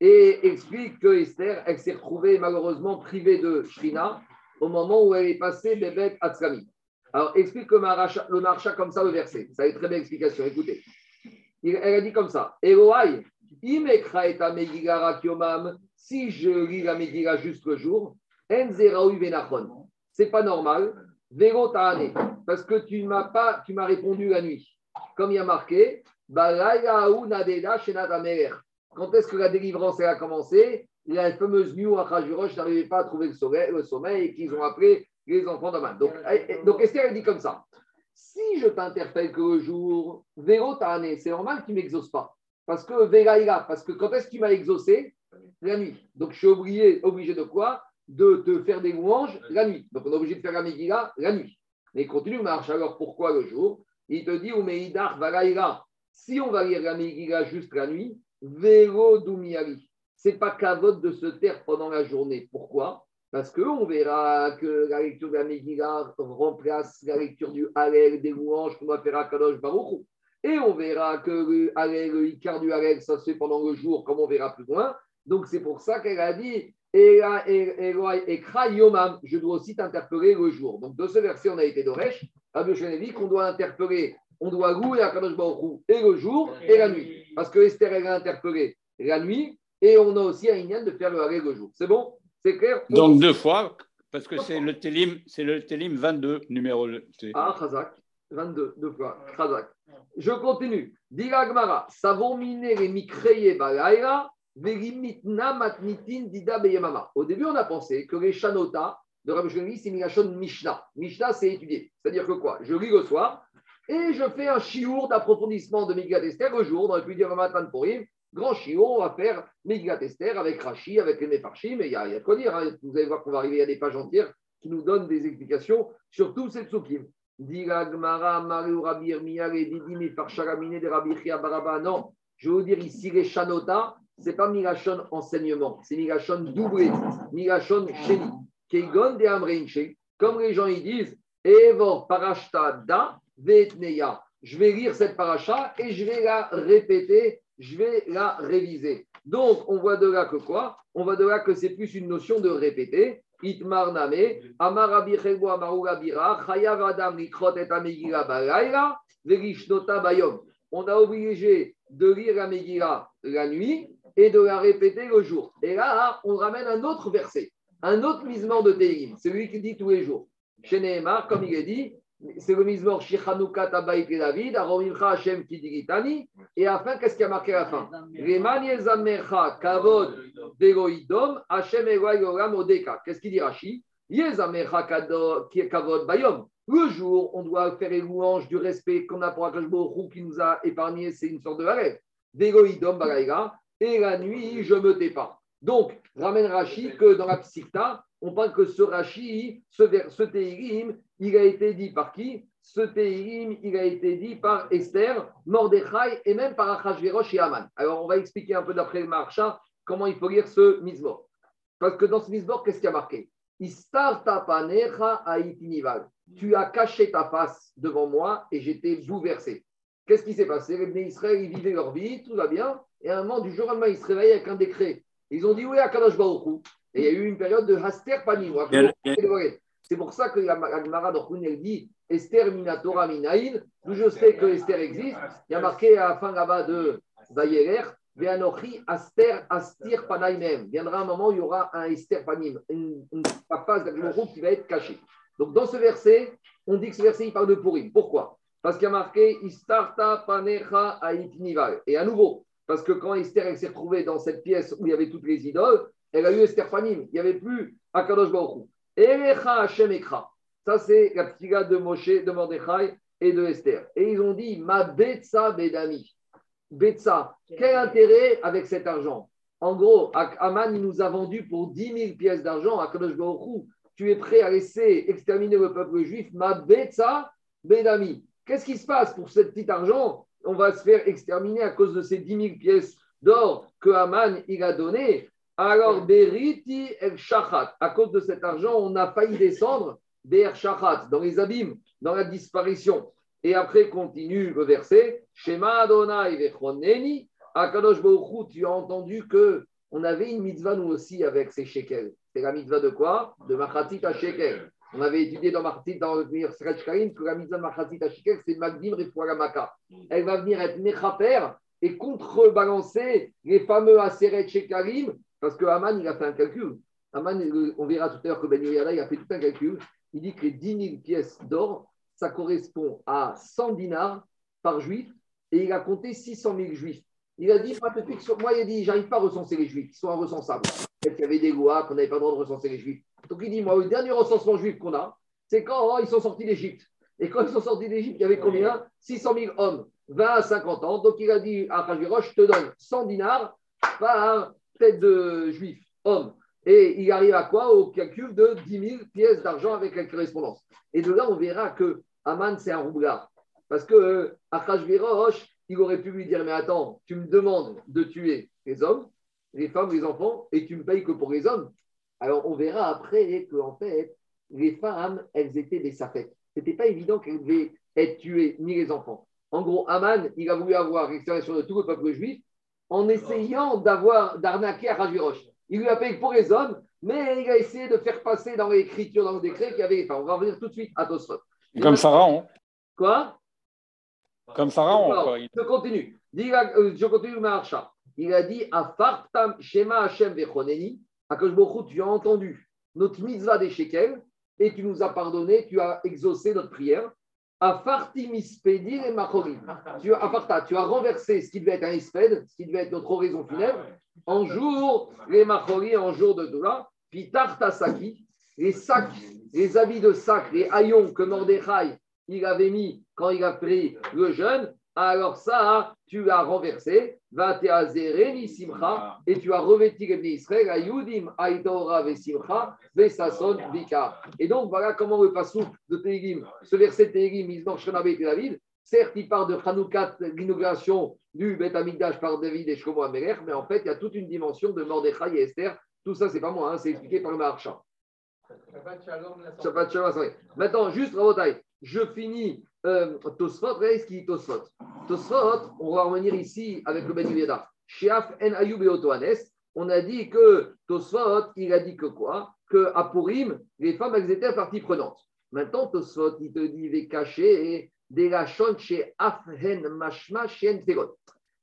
et explique que Esther, elle s'est retrouvée malheureusement privée de Shrina au moment où elle est passée Bébek Atzkami. Alors, explique le marcha, le marcha comme ça, le verset. Ça a une très belle explication. Écoutez. Elle a dit comme ça Eloai, si je lis la Megillah juste le jour, c'est pas normal. Parce que tu m'as pas, tu m'as répondu la nuit. Comme il y a marqué, quand est-ce que la délivrance a commencé? La fameuse nuit où Achajurosh n'arrivait pas à trouver le sommeil, le sommeil et qu'ils ont appelé les enfants d'Aman. Donc, donc Esther, elle dit comme ça. Si je t'interpelle que le jour, Véro c'est normal que tu ne m'exauces pas. Parce que Véraïla, parce que quand est-ce que tu m'as exaucé? La nuit. Donc je suis obligé, obligé de quoi? De te faire des louanges la nuit. Donc on est obligé de faire la Megillah la nuit. Mais continue marche. Alors pourquoi le jour? Il te dit, Umeidar Valaïla. Si on va lire la Megillah juste la nuit, Véro Doumiari. C'est pas cavote de se taire pendant la journée. Pourquoi? Parce qu'on verra que la lecture de la Megillah remplace la lecture du Hallel, des louanges qu'on va faire à Kadosh Baruch. Et on verra que le Hallel, le Icar du Hallel, ça se fait pendant le jour, comme on verra plus loin. Donc c'est pour ça qu'elle a dit Yomam, je dois aussi t'interpeller le jour. Donc de ce verset, on a été d'Oresh, à dit qu'on doit interpeller on doit louer à Kadosh Baruch et le jour et la nuit. Parce que Esther, elle a interpellé la nuit et on a aussi un Inyan de faire le Haré le jour. C'est bon? C'est clair? Donc deux fois, parce que c'est le Télim, c'est le Télim 22, numéro. Ah, Khazak, 22, deux fois, Khazak. Je continue. Dira Gmara, miné les mikreye balaïra, vegimitna matnitin dida. Au début, on a pensé que les chanota de Rabbi c'est Migashon Mishnah. Mishnah, c'est étudier. C'est-à-dire que quoi? Je lis le soir, et je fais un chiour d'approfondissement de Megillat Esther le jour, on aurait pu dire matin de Purim, grand chiour, on va faire Megillat Esther avec Rashi, avec les Mefarchim, mais il y, a, a quoi dire. Hein. Vous allez voir qu'on va arriver à des pages entières qui nous donnent des explications sur tous ces psukim. Non, je veux dire ici les Shanota, ce n'est pas Migashon enseignement, c'est Migashon doublé, Migashon Sheni, Keigon de Amreinche, comme les gens ils disent, Evor Parashta Da, je vais lire cette paracha et je vais la répéter, je vais la réviser. Donc, on voit de là que quoi? On voit de là que c'est plus une notion de répéter. Itmar amarabi chayav adam et bayom. on a obligé de lire la Megillah la nuit et de la répéter le jour. Et là, on ramène un autre verset, un autre misement de Tehillim, celui qui dit tous les jours. Chez comme il est dit, c'est le mismor Shichanuka Tabaït et David, Aromimcha Hashem Kidigitani, et à la fin, qu'est-ce qui a marqué à la fin? Reman Yezamecha Kavod Vegoidom, Hashem Eloai Olam Odeka. Qu'est-ce qu'il dit Rashi? Yezamecha Kavod Bayom. Le jour, on doit faire les louanges du respect qu'on a pour Akash Baruch qui nous a épargné, c'est une sorte de arrêt. Vegoidom Balaïga, et la nuit, je me pas. Donc, ramène Rashi que dans la Psikta, on parle que ce Rashi, ce, vers- ce Tehillim, il a été dit par qui? Ce Tehillim, il a été dit par Esther, Mordechai et même par Achashverosh et Aman. Alors, on va expliquer un peu d'après le Marcha comment il faut lire ce Mizmor. Parce que dans ce Mizmor, qu'est-ce qu'il y a marqué? Tu as caché ta face devant moi et j'étais bouleversé. Qu'est-ce qui s'est passé? Les Bnei Israël, ils vivaient leur vie, tout va bien. Et à un moment, du jour au lendemain, ils se réveillent avec un décret. Ils ont dit oui à Kadosh Baruch. Et il y a eu une période de Haster Panim. C'est pour ça que la Gemara d'Orkun, elle dit Esther Minatora Minaïn. D'où je sais que Esther existe. Il y a marqué à la fin là-bas de Vayerer Veanochi Aster Astir Panaimem. Viendra un moment où il y aura un Esther Panim, une, une d'Agmorou qui va être cachée. Donc dans ce verset, on dit que ce verset, il parle de Purim. Pourquoi? Parce qu'il y a marqué Istarta Panecha Aitnival. Et à nouveau, parce que quand Esther s'est retrouvée dans cette pièce où il y avait toutes les idoles, elle a eu Esther Panim. Il n'y avait plus Akadosh Baruch Hu. Erecha Hashem Ekra. Ça, c'est la petite de Moshe, de Mordechai et de Esther. Et ils ont dit Ma Betsa Bedami. Betsa, quel intérêt avec cet argent? En gros, Aman, nous a vendu pour 10 000 pièces d'argent à. Tu es prêt à laisser exterminer le peuple juif? Ma Betsa Bedami. Qu'est-ce qui se passe pour ce petit argent? On va se faire exterminer à cause de ces 10 000 pièces d'or que Aman il a donné. Alors, Beriti El Shachat, à cause de cet argent, on a failli descendre Ber Shachat, dans les abîmes, dans la disparition. Et après, continue le verset Shema Adonai Vechoneni, Akadosh Baruch Hu, tu as entendu que on avait une mitzvah nous aussi avec ces shekels. C'est la mitzvah de quoi? De Machatit à shekel. On avait étudié dans Machatit, dans le Karim, que la mitzvah de Machatit à shekel, c'est Magdim Refuagamaka. Elle va venir être Mechaper et contrebalancer les fameux Aseret Shekalim, parce que Haman, il a fait un calcul. Haman, on verra tout à l'heure que Ben Yehoyada, il a fait tout un calcul. Il dit que les 10 000 pièces d'or, ça correspond à 100 dinars par juif, et il a compté 600 000 juifs. Il a dit, moi, il a dit, j'arrive pas à recenser les juifs, ils sont inrecensables. Peut-être qu'il y avait des lois qu'on n'avait pas le droit de recenser les juifs. Donc il dit, moi, le dernier recensement juif qu'on a, c'est quand ils sont sortis d'Égypte. Et quand ils sont sortis d'Égypte, il y avait combien? 600 000 hommes, 20 à 50 ans. Donc il a dit à Rajvirosh, je te donne 100 dinars par tête de juif, homme. Et il arrive à quoi? Au calcul de 10 000 pièces d'argent avec la correspondance. Et de là, on verra que Aman, c'est un roublard. Parce que euh, Achashverosh, il aurait pu lui dire Mais attends, tu me demandes de tuer les hommes, les femmes, les enfants, et tu me payes que pour les hommes. Alors, on verra après que, en fait, les femmes, elles étaient des safettes. Ce n'était pas évident qu'elles devaient être tuées, ni les enfants. En gros, Aman, il a voulu avoir l'extermination de tout le peuple juif en essayant d'avoir d'arnaquer à Rajvirosh. Il lui a payé pour les hommes, mais il a essayé de faire passer dans l'écriture, dans le décret, qu'il y avait femmes. On va revenir tout de suite à Tosfot. Comme Pharaon. Quoi? Comme Pharaon. Alors, quoi. Il- je continue. Euh, Je continue Maharsha. Il a dit Afartam Shema Hashem Vechoneni. Hu, tu as entendu notre mitzvah des shekels et tu nous as pardonné, tu as exaucé notre prière. Afarti mispedir et machorim. Tu as, tu as renversé ce qui devait être un isped, ce qui devait être notre oraison funèbre, en jour, les machorim, en jour de Doula. Puis tartasaki, les sacs, les habits de sac, les haillons que Mordechai il avait mis quand il a pris le jeûne, alors ça, tu l'as renversé, et tu as revêti les Israël, ayudim aïtora ve simcha, ve sason vika. Et donc, voilà comment le pasouk de Tehillim, ce verset de Tehillim, Mizmor Shana Beit David, certes, il parle de Hanoukat, l'inauguration du Amikdash par David et Shlomo Amelech, mais en fait, il y a toute une dimension de Mordechai et Esther. Tout ça, c'est pas moi, hein, c'est expliqué par le Maharsha. Maintenant, juste Rabotai, je finis euh, Tosfot. Regardez ce qu'il Tosfot. Tosfot, on va revenir ici avec le Ben Yeda. Shiaf en Ayub et. On a dit que Tosfot, il a dit que quoi? Que à Purim, les femmes, elles étaient partie prenante. Maintenant, Tosfot, il te dit, il est caché de la shon chez Afhen Mashma Shen Tegot.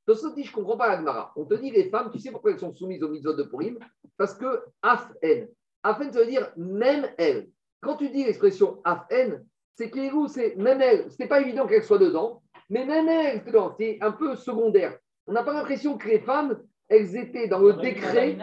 Tosot dit, je ne comprends pas la. On te dit, les femmes, tu sais pourquoi elles sont soumises aux mitzvot de Purim? Parce que Afhen. Afhen, ça veut dire même elles. Quand tu dis l'expression Afhen, c'est que c'est même elles. Ce n'est pas évident qu'elles soient dedans, mais même elles, dedans. C'est un peu secondaire. On n'a pas l'impression que les femmes, elles étaient dans le décret.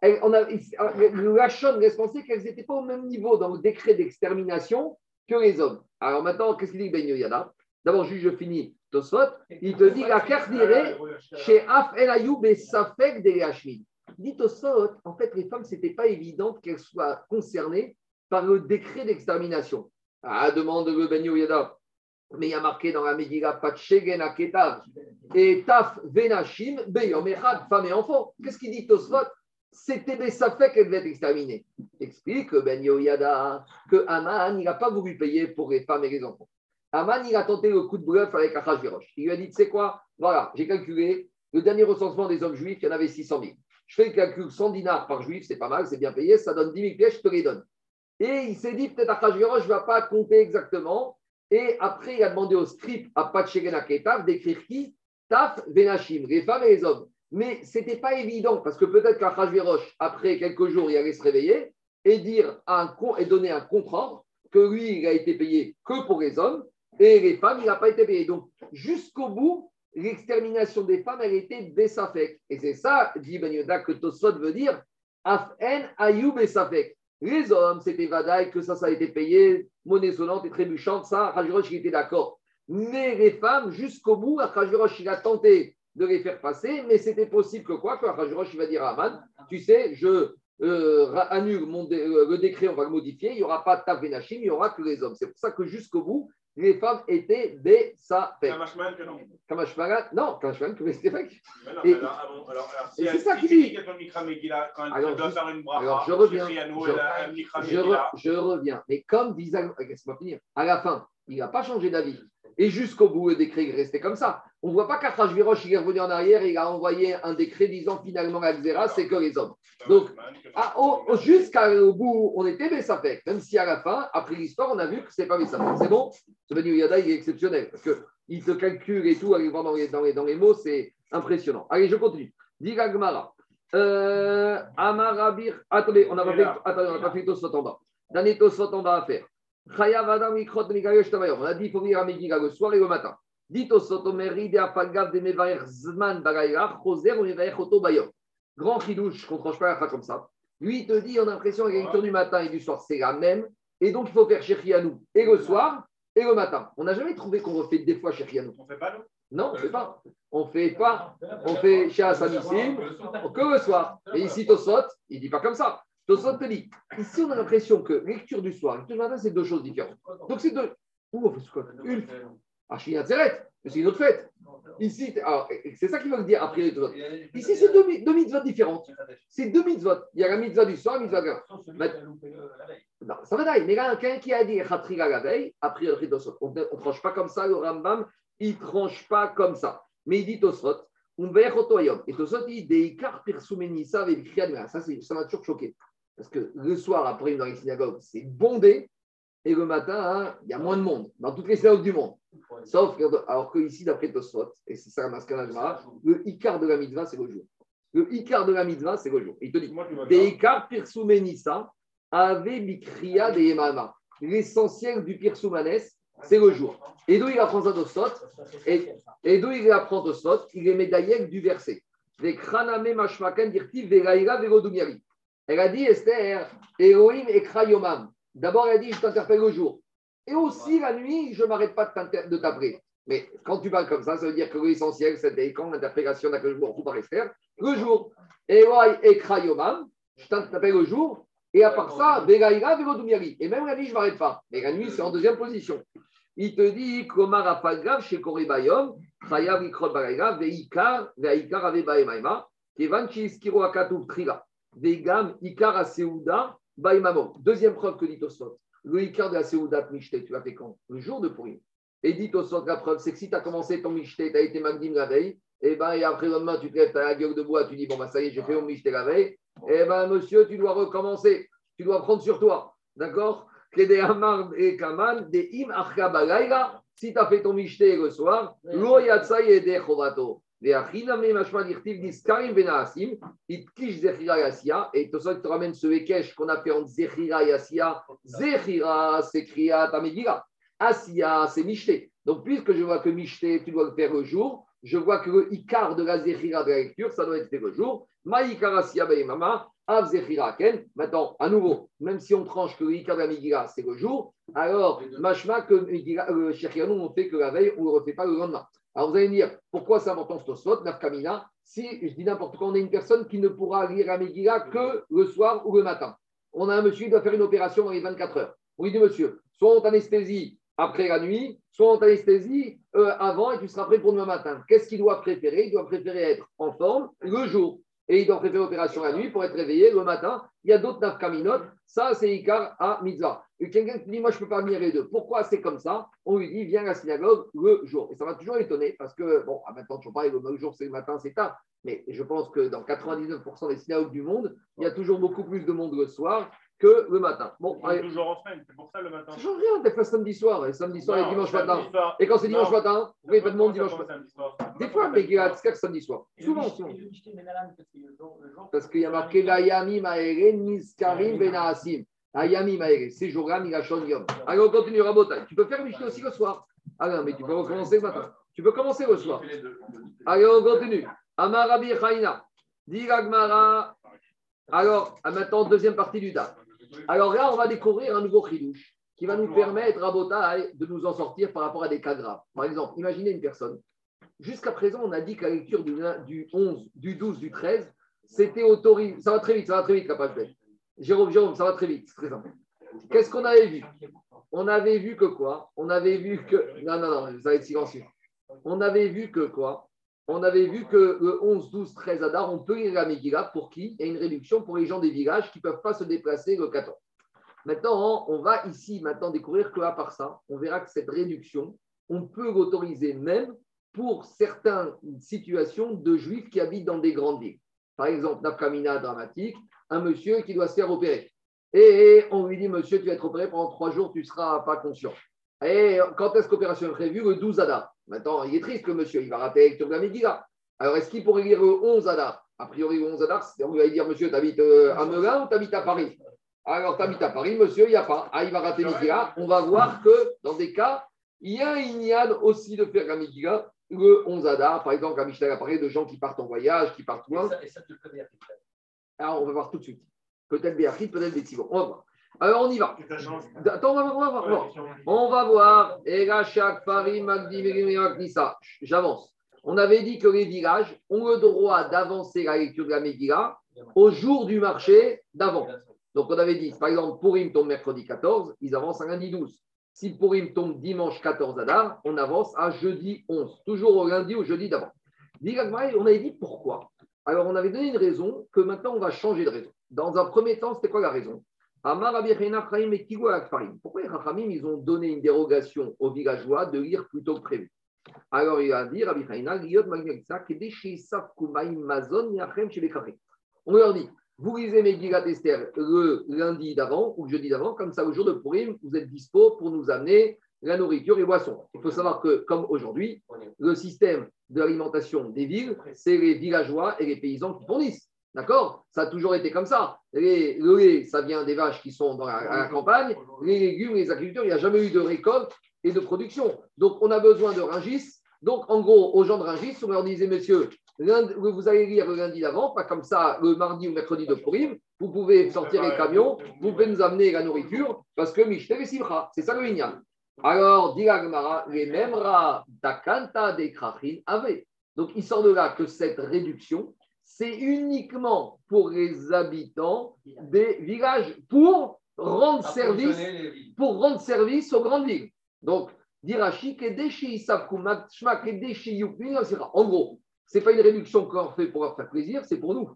Elles, on a, le Hachon laisse penser qu'elles n'étaient pas au même niveau dans le décret d'extermination que les hommes. Alors maintenant, qu'est-ce qu'il dit Ben Yoyada? D'abord, juste je finis Tosfot. Il te dit la carte dirait chez Af El Ayoub et Safek de Hashmid. Il dit Tosfot, en fait, les femmes, ce n'était pas évident qu'elles soient concernées par le décret d'extermination. Ah, demande le Ben Yoyada. Mais il y a marqué dans la Megillah Patchegen Aketav et Taf Venashim Beyom Echad, femme et enfant. Qu'est-ce qu'il dit Tosfot? C'était des Safek qu'elle devait être exterminée. Explique Ben Yoyada que Aman, il n'a pas voulu payer pour les femmes et les enfants. Aman, il a tenté le coup de bluff avec Achashverosh. Il lui a dit, tu sais quoi? Voilà, j'ai calculé le dernier recensement des hommes juifs, il y en avait 600 000. Je fais le calcul 100 dinars par juif, c'est pas mal, c'est bien payé, ça donne 10 000 pièces, je te les donne. Et il s'est dit, peut-être Achashverosh ne va pas compter exactement. Et après, il a demandé au script à Ketav d'écrire qui? Taf Venachim, les femmes et les hommes. Mais ce n'était pas évident, parce que peut-être qu'Achashverosh, après quelques jours, il allait se réveiller et dire un, et donner un contrat que lui, il a été payé que pour les hommes, et les femmes, il n'a pas été payé. Donc, jusqu'au bout, l'extermination des femmes, elle était Bessafek. Et c'est ça, dit Ben Yoda, que Tosot veut dire Afen Ayou Bessafek. Les hommes, c'était Vadaï, que ça, ça a été payé, monnaie sonnante et trébuchante, ça, Rajirosh, il était d'accord. Mais les femmes, jusqu'au bout, Rajirosh, il a tenté de les faire passer, mais c'était possible que quoi Que Rajirosh, il va dire à Aman, tu sais, je euh, annule mon euh, le décret, on va le modifier, il n'y aura pas de Tavenachim, il n'y aura que les hommes. C'est pour ça que jusqu'au bout, les femmes étaient des sapèques. Kamashman que non. Kamashman, non, Kamashman que c'était non, Et- alors, ah alors, alors, et si c'est elle- ça si qu'il dit. Alors, je reviens. Riano, Je- reviens. Mais comme disait, laisse-moi finir, à la fin, il n'a pas changé d'avis. Et jusqu'au bout, le décret est resté comme ça. On ne voit pas qu'Achashverosh, il est revenu en arrière et il a envoyé un décret disant finalement la Xéra, c'est que les hommes. Donc. Ah, au- au- Jusqu'au bout, on était Bessafek. Même si à la fin, après l'histoire, on a vu que ce n'est pas Bessafek. C'est bon? Ce Ben Yada, il est exceptionnel. Parce qu'il se calcule et tout, aller voir dans les, dans les, dans les mots, c'est impressionnant. Allez, je continue. Diga Gmara. Euh, Amarabir. Attendez, on n'a pas fait, attendez, on n'a pas fait Tosfot en bas. Dernier Tosfot en bas à faire. On a dit qu'il faut venir à Megillah le soir et le matin. Dit Tosfot Omeri de Apagav de Mevaer Zman Bagayach, Choser ou Mevaer Oto Bayom. Grand chidouche qu'on ne tranche pas la comme ça. Lui, il te dit, on a l'impression que la lecture du matin et du soir, c'est la même. Et donc, il faut faire Shechianou et le soir et le matin. On n'a jamais trouvé qu'on refait des fois Shechianou. On fait pas nous? Non, on ne fait pas. On fait pas. On fait chez Assamissim que le soir. Et ici, Tosot, il ne dit pas comme ça. Tosot te dit, ici, on a l'impression que lecture du soir lecture du matin, c'est deux choses différentes. Donc, c'est deux. Où on fait ce quoi? Une. Ah, c'est une autre fête. Ici, c'est ça qu'il veut dire après les Tosot. Ici, c'est deux, deux mitzvot différentes. C'est deux mitzvot. Il y a la mitzvah du soir la mitzvah de la non, ça va d'ailleurs. Mais là, quelqu'un qui a dit Khatriga la veille, a priori Tosfot. On ne tranche pas comme ça, le Rambam, il ne tranche pas comme ça. Mais il dit Ayom. Et Tosfot dit Deikar Pirsumenissa avec. Ça, c'est- ça m'a toujours choqué. Parce que le soir, après, dans les synagogues, c'est bondé. Et le matin, hein, il y a moins de monde, dans toutes les synagogues du monde. Sauf que, alors que ici, d'après Tosfot, et c'est ça la le Icar de la mitzvah, c'est le jour. Le Icar de la mitzvah, c'est le jour. Il te dit ça. Deikar Pirsumenissa avait Bikria de Yemama. L'essentiel du Pirsoumanes, c'est le jour. Et d'où il apprend ça Tosfot Et, et d'où il apprend Tosfot Il est médaillé du verset. Les Kraname Dirti. Elle a dit, Esther, Elohim et Krayomam. D'abord, elle a dit, je t'interpelle le jour. Et aussi, la nuit, je ne m'arrête pas de t'appeler. Mais quand tu parles comme ça, ça veut dire que l'essentiel, c'était quand jour, tout par Esther, le jour. Elohim et Krayomam, je t'appelle le jour. Et à part ça, Veraïra Verodumiari. Et même la nuit, je ne m'arrête pas. Mais la nuit, c'est en deuxième position. Il te dit, Komar chez Korebayom, Chayav Ikrot Baraïra, Veikar, Veikar Ave Baemaima, Kevan Chiskiro Akatub Trila, Vegam Ikar Aseuda Baemamo. Deuxième preuve que dit Tosfot. Le Ikar de la Seudat Mishte, tu l'as fait quand? Le jour de Purim. Et dit Tosfot, la preuve, c'est que si tu as commencé ton Mishte, tu as été Magdim la veille, et ben, et après le lendemain, tu te lèves, tu as la gueule de bois, tu dis, bon, ben, ça y est, j'ai fait mon Mishte la veille, et ben, monsieur, tu dois recommencer. Tu dois prendre sur toi. D'accord? Amar et Kaman, de Im Si tu as fait ton michté le soir, lo yatsa yede chovato. Yasia. Et tout ça, tu te ramènes ce Ekech qu'on a fait en zechira yasia. Zechira, c'est kriyat amegila. Asia, c'est michté. Donc, puisque je vois que michté, tu dois le faire le jour, je vois que le ikar de la zechira de la lecture, ça doit être fait le jour. Ma'ikar asia be'imama. Av zechira ken. Maintenant, à nouveau, même si on tranche que le ikar de la megila, c'est le jour, alors, mashma que Megillah, euh, on fait que la veille, on ne le refait pas le lendemain. Alors, vous allez me dire, pourquoi c'est important ce Tosfot, Nafkamina Si, je dis n'importe quoi, on a une personne qui ne pourra lire la Megillah que le soir ou le matin. On a un monsieur qui doit faire une opération dans les 24 heures. On monsieur, soit on t'anesthésie après la nuit, soit on t'anesthésie euh, avant et tu seras prêt pour demain matin. Qu'est-ce qu'il doit préférer? Il doit préférer être en forme le jour. Et il doit préférer l'opération la nuit pour être réveillé le matin. Il y a d'autres nafkaminot. Ça, c'est Icar à Mitzvah. Et quelqu'un qui dit, moi, je ne peux pas venir les deux. Pourquoi c'est comme ça? On lui dit, viens à la synagogue le jour. Et ça m'a toujours étonné parce que, bon, à maintenant, je parle le jour, c'est le matin, c'est tard. Mais je pense que dans 99% des synagogues du monde, il y a toujours beaucoup plus de monde le soir que le matin. Bon, toujours en semaine, c'est pour ça le matin. ça change rien, des fois samedi soir, et samedi soir et dimanche matin. soir. Et quand c'est dimanche Non. matin, vous voyez pas de monde dimanche matin. Des fois, mais il y a samedi soir. Souvent, souvent. Parce qu'il y a marqué Layami Maere Niskarim Benaasim. Ayami Maere, ces jours-là, Milachon Yom. Allez, on continue, Rabotai. Tu peux faire Michel aussi le soir. Ah non, mais tu peux recommencer le matin. Tu peux commencer le soir. Allez, on continue. Amarabi Chaina. Diragmara. Alors, à maintenant, deuxième partie du DAF. Alors là, on va découvrir un nouveau chidouche qui va nous permettre, Rabotai, de nous en sortir par rapport à des cas graves. Par exemple, imaginez une personne. Jusqu'à présent, on a dit que la lecture du, du 11, du 12, du 13, c'était autorisé. Ça va très vite, ça va très vite, la page. Jérôme, Jérôme, ça va très vite, c'est très simple. Qu'est-ce qu'on avait vu? On avait vu que quoi? On avait vu que. Non, non, non, ça va être silencieux. On avait vu que quoi? On avait vu que le 11, 12, 13 Adar, on peut lire la Megillah pour qui? Il y a une réduction pour les gens des villages qui ne peuvent pas se déplacer le 14. Maintenant, on va ici maintenant découvrir que à part ça, on verra que cette réduction, on peut l'autoriser même pour certaines situations de juifs qui habitent dans des grandes villes. Par exemple, Nafkamina dramatique, un monsieur qui doit se faire opérer. Et on lui dit, monsieur, tu vas être opéré pendant trois jours, tu ne seras pas conscient. Et quand est-ce que l'opération est prévue? Le 12 Adar. Maintenant, il est triste, le monsieur, il va rater la Megillah. Alors, est-ce qu'il pourrait lire le 11 Adar? A priori, le 11 Adar, on lui va dire, monsieur, tu habites à Melun ou tu habites à Paris? Alors, tu habites à Paris, monsieur, il n'y a pas. Ah, il va rater Megillah. On va voir que dans des cas, il y a un Inyan aussi de faire la Megillah le 11 Adar. Par exemple, Mishnah a parlé de gens qui partent en voyage, qui partent loin. Alors, on va voir tout de suite. Peut-être Béachid, peut-être Bétivo. On va voir. Alors, on y va. Attends, on va voir. On va voir, on va voir. Chaque Paris. J'avance. On avait dit que les villages ont le droit d'avancer la lecture de la Megillah au jour du marché d'avant. Donc, on avait dit, par exemple, Purim tombe mercredi 14, ils avancent à lundi 12. Si Purim tombe dimanche 14 Adar, on avance à jeudi 11, toujours au lundi ou jeudi d'avant. On avait dit pourquoi? Alors, on avait donné une raison que maintenant, on va changer de raison. Dans un premier temps, c'était quoi la raison? Pourquoi les Rachamim, ils ont donné une dérogation aux villageois de lire plutôt que prévu? Alors, il a dit, Rabbi on leur dit, vous lisez Megillat Esther le lundi d'avant ou le jeudi d'avant, comme ça, le jour de Purim, vous êtes dispo pour nous amener la nourriture et boissons. Il faut savoir que, comme aujourd'hui, le système de l'alimentation des villes, c'est les villageois et les paysans qui fournissent. D'accord? Ça a toujours été comme ça. Les, le lait, ça vient des vaches qui sont dans la, campagne. Les légumes, les agriculteurs, il n'y a jamais eu de récolte et de production. Donc, on a besoin de Ringis. Donc, en gros, aux gens de Ringis, on leur disait, messieurs, vous allez lire le lundi d'avant, pas comme ça le mardi ou mercredi de Purim. Vous pouvez sortir les camions, vous pouvez nous amener la nourriture, parce que Michel et Simcha, c'est ça le Minyan. Alors, dit les mêmes rats d'Akanta des Krachin avaient. Donc, il sort de là que cette réduction, c'est uniquement pour les habitants des villages, pour rendre service, pour rendre service aux grandes villes. Donc, Dirachi, en gros, ce n'est pas une réduction qu'on fait pour leur faire plaisir, c'est pour nous.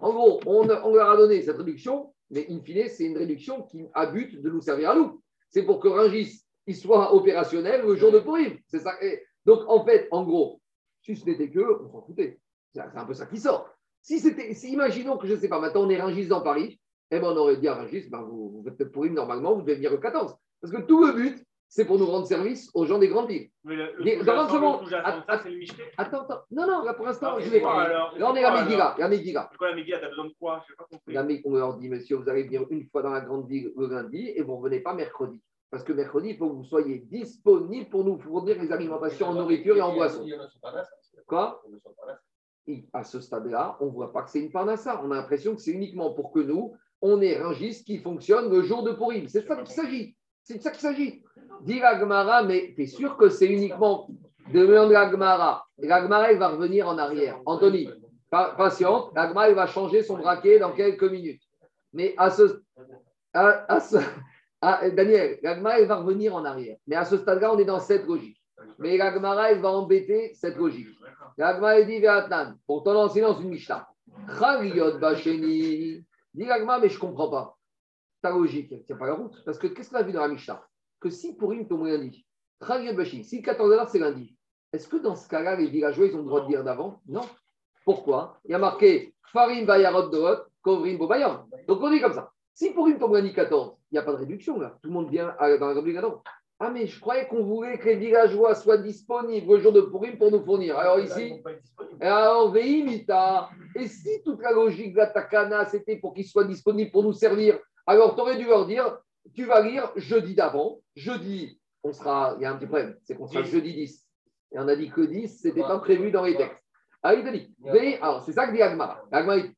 En gros, on, on, leur a donné cette réduction, mais in fine, c'est une réduction qui a but de nous servir à nous. C'est pour que Ringis il soit opérationnel le jour de Purim. C'est ça. Et donc, en fait, en gros, si ce n'était que, on s'en foutait. C'est un peu ça qui sort. Si c'était, si imaginons que, je ne sais pas, maintenant on est Ringis dans Paris, eh ben on aurait dit à ben vous, vous faites Purim normalement, vous devez venir le 14. Parce que tout le but, c'est pour nous rendre service aux gens des grandes villes. Mais le, le dans c'est le Michelet. Attends, attends. Non, non, là pour l'instant, Ah, je vais pas. Là, on est la Megillah. La Megillah. C'est quoi la Megillah T'as besoin de quoi? Je n'ai pas compris. La Meg- On leur dit, monsieur, vous allez venir une fois dans la grande ville le lundi et vous ne venez pas mercredi. Parce que mercredi, il faut que vous soyez disponible pour nous fournir les alimentations en nourriture et en boisson. Quoi? Et à ce stade-là, on ne voit pas que c'est une parnassa. On a l'impression que c'est uniquement pour que nous, on ait qui fonctionne le jour de Purim. C'est ça qu'il s'agit. C'est de ça qu'il s'agit. Dit la Gemara, mais tu es sûr que c'est uniquement de la Gemara. Et la Gemara, elle va revenir en arrière. Anthony, pa- patiente, la Gemara, elle va changer son braquet dans quelques minutes. Mais à ce. À ce à- Daniel, la Gemara, elle va revenir en arrière. Mais à ce stade-là, on est dans cette logique. Mais la Gemara, elle va embêter cette logique. La Gemara, elle dit Ve'atnan, pour ton enseignant, une Mishnah. Chariot Bacheni. Dit la Gemara, mais je ne comprends pas. Ta logique, elle ne tient pas la route. Parce que qu'est-ce qu'on a vu dans la Mishnah Que si pour une tombe lundi, Chariot Bacheni, si le 14 heures, c'est lundi, est-ce que dans ce cas-là, les villageois, ils ont le droit de dire d'avant? Non. Pourquoi? Il y a marqué Farim Bayarot Dorot, Kovrim Bobayam. Donc on dit comme ça. Si pour une tombe lundi 14, il n'y a pas de réduction là, tout le monde vient à- dans la grande 14. Ah, mais je croyais qu'on voulait que les villageois soient disponibles le jour de Purim pour nous fournir. Alors ici, alors, Veimita, et si toute la logique de la Takana, c'était pour qu'ils soient disponibles pour nous servir, alors tu aurais dû leur dire, tu vas lire jeudi d'avant, jeudi, on sera, il y a un petit problème, c'est qu'on sera jeudi 10. Et on a dit que 10, ce n'était pas prévu dans les textes. Alors, il dit, alors c'est ça que dit Agmara. Agmara dit,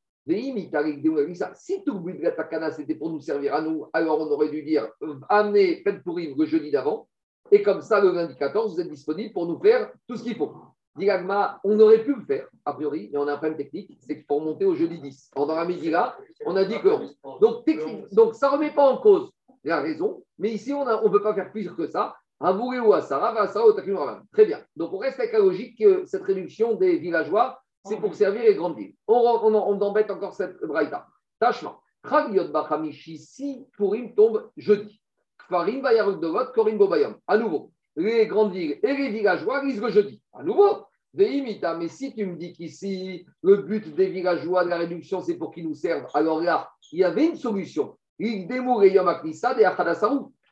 Si tout le de la Takana, c'était pour nous servir à nous, alors on aurait dû dire, euh, amenez, faites pourrir le jeudi d'avant, et comme ça, le lundi 14, vous êtes disponible pour nous faire tout ce qu'il faut. Dit l'Agma, on aurait pu le faire, a priori, mais on a un problème technique, c'est qu'il faut remonter au jeudi 10. Pendant la midi là, on a dit que 11. Donc, donc ça ne remet pas en cause la raison, mais ici, on ne peut pas faire plus que ça. Avoué ou Asara, Vasara ou Takim Ravan. Très bien. Donc, on reste avec la logique que cette réduction des villageois, c'est pour servir grandes villes. On, on, embête encore cette braïta. Tachement. Chagiot Bachamishi, si Purim tombe jeudi. Kfarim Bayaruk Dovot, Korim Bobayam. À nouveau, les grandes villes et les villageois le jeudi. À nouveau, Veimita, mais si tu me dis qu'ici, le but des villageois de la réduction, c'est pour qu'ils nous servent, alors là, il y avait une solution. Et Yom et.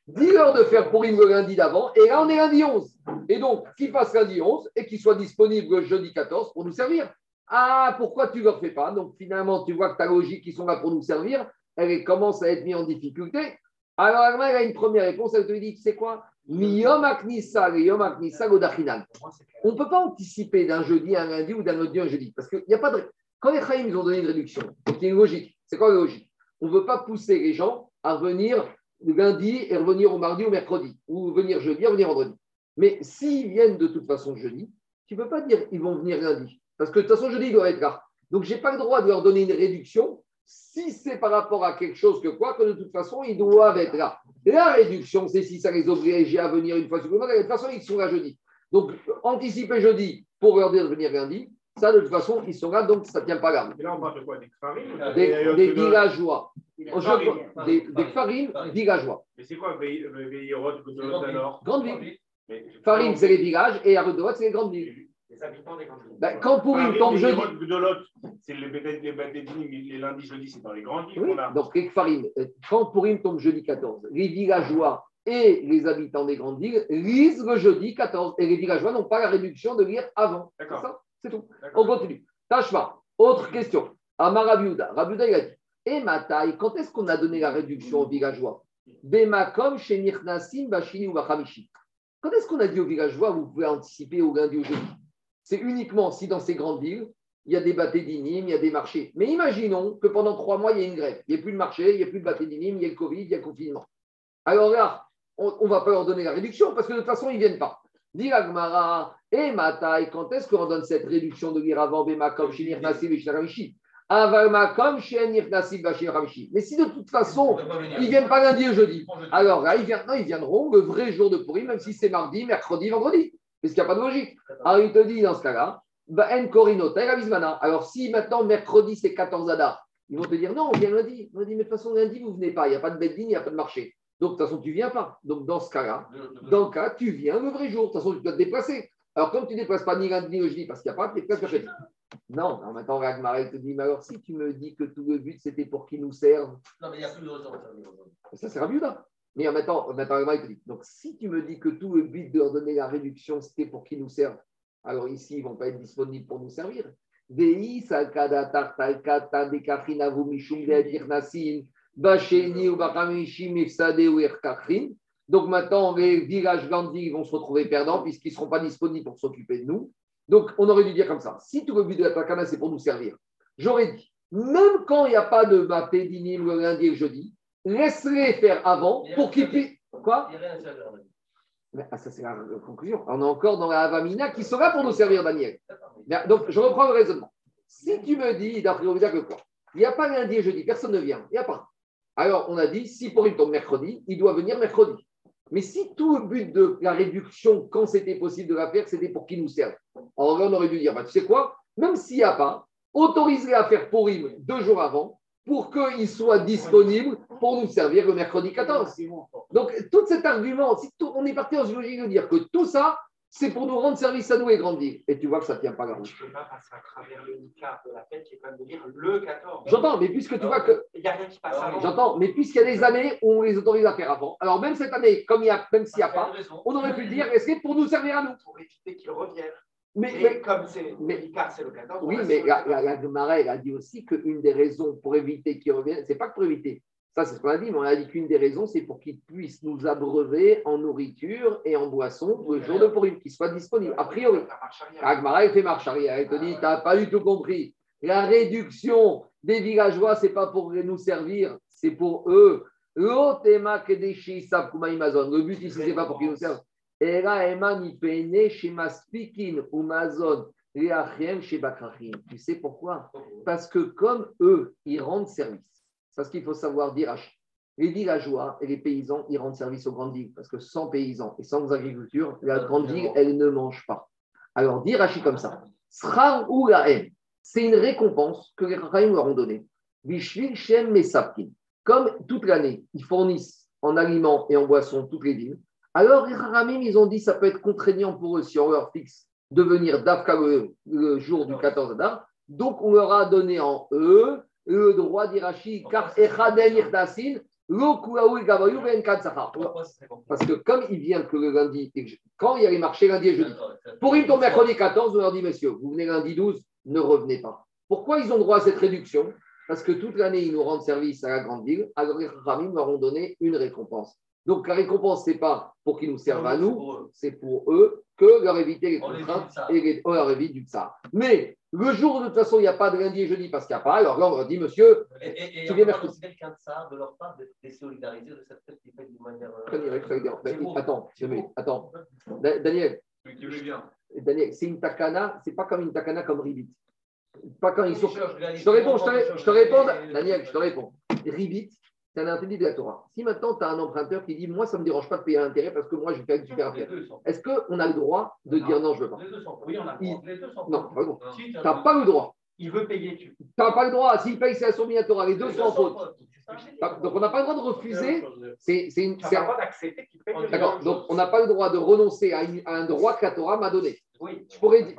Dis-leur de faire pour le lundi d'avant, et là, on est lundi 11. Et donc, qu'ils fassent lundi 11 et qu'ils soient disponibles le jeudi 14 pour nous servir. Ah, pourquoi tu ne leur fais pas? Donc, finalement, tu vois que ta logique, qui sont là pour nous servir, elle commence à être mise en difficulté. Alors, elle a une première réponse, elle te dit, tu sais quoi? On ne peut pas anticiper d'un jeudi à un lundi ou d'un lundi à un jeudi. Parce qu'il n'y a pas de. Quand les Chaïm ils ont donné une réduction, a une logique. C'est quoi la logique? On ne veut pas pousser les gens à venir le lundi et revenir au mardi ou mercredi, ou venir jeudi et revenir vendredi. Mais s'ils viennent de toute façon jeudi, tu ne peux pas dire ils vont venir lundi. Parce que de toute façon, jeudi, ils doivent être là. Donc, je n'ai pas le droit de leur donner une réduction si c'est par rapport à quelque chose que quoi, que de toute façon, ils doivent être là. La réduction, c'est si ça les oblige à venir une fois supplémentaire. De toute façon, ils sont là jeudi. Donc, anticiper jeudi pour leur dire de venir lundi, ça, de toute façon, ils sont là, donc ça ne tient pas là. Et là, on parle de quoi? Des farines? Des, des villageois. Des farines. Des, villageois. Mais c'est quoi Veillorot, alors Grande ville. Farine, c'est les villages et Arudot, c'est les grandes villes. Les habitants des grandes villes. Ben, quand pour une tombe jeudi. C'est les bêtes les bêtes des dîmes, les lundis, jeudis, c'est dans les grandes villes Oui, qu'on a. donc quand Purim tombe jeudi 14, les villageois et les habitants des grandes villes lisent le jeudi 14 et les villageois n'ont pas la réduction de lire avant. C'est D'accord. ça, c'est tout. D'accord. On continue. Tashma, autre question. Amar Rabiouda. Rabiouda, il a dit Et Mataï, quand est-ce qu'on a donné la réduction aux villageois? Bemakom, chez Nirnasim, Bachini ou Bachamishi. Quand est-ce qu'on a dit aux villageois Vous pouvez anticiper au lundi ou au jeudi? C'est uniquement si dans ces grandes villes, il y a des bâtés d'inim, il y a des marchés. Mais imaginons que pendant trois mois, il y a une grève. Il n'y a plus de marché, il n'y a plus de bâtés d'inim, il y a le Covid, il y a le confinement. Alors là, on ne va pas leur donner la réduction parce que de toute façon, ils ne viennent pas. Dit Agmara, et Matai, quand est-ce qu'on donne cette réduction de lire avant Bemakom, Shinir Nasib et Shinaramishi Avamakom, Shinir Nasib et. Mais si de toute façon, ils ne viennent pas lundi et jeudi, alors là, ils, viennent, non, ils viendront le vrai jour de pourri, même si c'est mardi, mercredi, vendredi. Parce qu'il n'y a pas de logique. Alors il te dit dans ce cas-là, en Ravizmana. Alors si maintenant mercredi c'est 14 Adar, ils vont te dire non, on vient lundi. On dit mais de toute façon lundi vous ne venez pas, il n'y a pas de bête il n'y a pas de marché. Donc de toute façon tu ne viens pas. Donc dans ce cas-là, dans le cas, tu viens le vrai jour. De toute façon tu dois te déplacer. Alors comme tu ne déplaces pas ni lundi ni le jeudi parce qu'il n'y a pas, tu déplaces mercredi. Non, alors maintenant Ragmarel te dit, mais alors si tu me dis que tout le but c'était pour qu'ils nous servent, Non, mais il n'y a plus de raison. ça c'est Rabiuda. Mais maintenant, maintenant dit, donc si tu me dis que tout le but de leur donner la réduction, c'était pour qu'ils nous servent, alors ici, ils ne vont pas être disponibles pour nous servir. Donc maintenant, les villages grandis vont se retrouver perdants puisqu'ils ne seront pas disponibles pour s'occuper de nous. Donc on aurait dû dire comme ça. Si tout le but de la takana, c'est pour nous servir, j'aurais dit, même quand il n'y a pas de mapédinim le lundi et le jeudi, laisse-les faire avant pour qu'ils puissent. Quoi ah, ça, c'est la conclusion. On est encore dans la Avamina qui sera pour nous servir, Daniel. Donc, je reprends le raisonnement. Si tu me dis, d'après que quoi Il n'y a pas lundi et jeudi, personne ne vient. Il n'y a pas. Alors, on a dit, si pour une tombe mercredi, il doit venir mercredi. Mais si tout le but de la réduction, quand c'était possible de la faire, c'était pour qu'il nous serve. Alors là, on aurait dû dire, bah, tu sais quoi? Même s'il n'y a pas, autorise-les à faire Purim deux jours avant pour qu'il soit disponible pour nous servir le mercredi 14. Donc, tout cet argument, si on est parti en logique de dire que tout ça, c'est pour nous rendre service à nous et grandir. Et tu vois que ça ne tient pas la route. Je ne peux pas passer à travers le de la fête qui est quand même de dire le 14. J'entends, mais puisque tu vois que. Il n'y a rien qui passe avant. J'entends, mais puisqu'il y a des années où on les autorise à faire avant. Alors, même cette année, comme il y a, même s'il n'y a pas, on aurait pu dire est-ce que pour nous servir à nous Pour éviter qu'ils reviennent. Mais, mais, comme c'est c'est le 14. Oui, mais la, la, la elle a dit aussi qu'une des raisons pour éviter qu'ils reviennent, c'est pas que pour éviter. Ça, c'est ce qu'on a dit, mais on a dit qu'une des raisons, c'est pour qu'ils puissent nous abreuver en nourriture et en boisson le jour de Purim, qu'ils soient disponibles. A priori, Agmara, elle fait marche arrière. Elle te dit, tu n'as pas du tout compris. La réduction des villageois, ce n'est pas pour nous servir, c'est pour eux. Le but ici, ce n'est pas pour qu'ils nous servent. Tu sais pourquoi? Parce que comme eux, ils rendent service. Parce qu'il faut savoir dire les villageois et les paysans, ils rendent service aux grandes villes. Parce que sans paysans et sans agriculture, la grande ville, elle ne mange pas. Alors, dire Rachi comme ça, ou c'est une récompense que les Rahim leur ont donnée. Comme toute l'année, ils fournissent en aliments et en boissons toutes les villes, alors, les Haramim, ils ont dit ça peut être contraignant pour eux si on leur fixe de venir d'Afka le, jour du 14 Adar. Donc, on leur a donné en eux le droit d'Irachi, car Echaden Irdasin, ben parce que comme il vient que le lundi, quand il y a les marchés lundi et jeudi, pour une tombe mercredi 14, on leur dit, messieurs, vous venez lundi 12, ne revenez pas. Pourquoi ils ont droit à cette réduction? Parce que toute l'année, ils nous rendent service à la grande ville, alors les Ramim leur ont donné une récompense. Donc la récompense, ce n'est pas pour qu'ils nous servent à nous, c'est pour eux que leur éviter les contraintes et on leur évite du tsar. Mais le jour, de toute façon, il n'y a pas de lundi et jeudi parce qu'il n'y a pas, alors là, on leur dit, monsieur, et, et, tu viens mercredi. quelqu'un de ça, de leur part, d'être désolidarisé de cette fête qui fait d'une manière. Euh, attends, attends. Daniel. Daniel, c'est une takana, c'est pas comme une takana comme Ribit. Pas quand ils sont. Je te réponds, je te réponds, Daniel, je te réponds. Ribit, c'est un interdit de la Torah. Si maintenant tu as un emprunteur qui dit Moi, ça ne me dérange pas de payer un intérêt parce que moi, je fais une super affaire, est-ce qu'on a le droit de dire non, je ne veux pas Les deux sont. Oui, on a Il... les deux sont. Non, non. tu n'as pas le droit. Il veut payer. Tu n'as pas le droit. S'il paye, c'est somme Torah. Les deux sont en faute. Donc, on n'a pas le droit de refuser. C'est une. Tu n'as pas le droit d'accepter qu'il paye. D'accord. Donc, on n'a pas le droit de renoncer à, un droit que la Torah m'a donné. Oui. Je pourrais dire.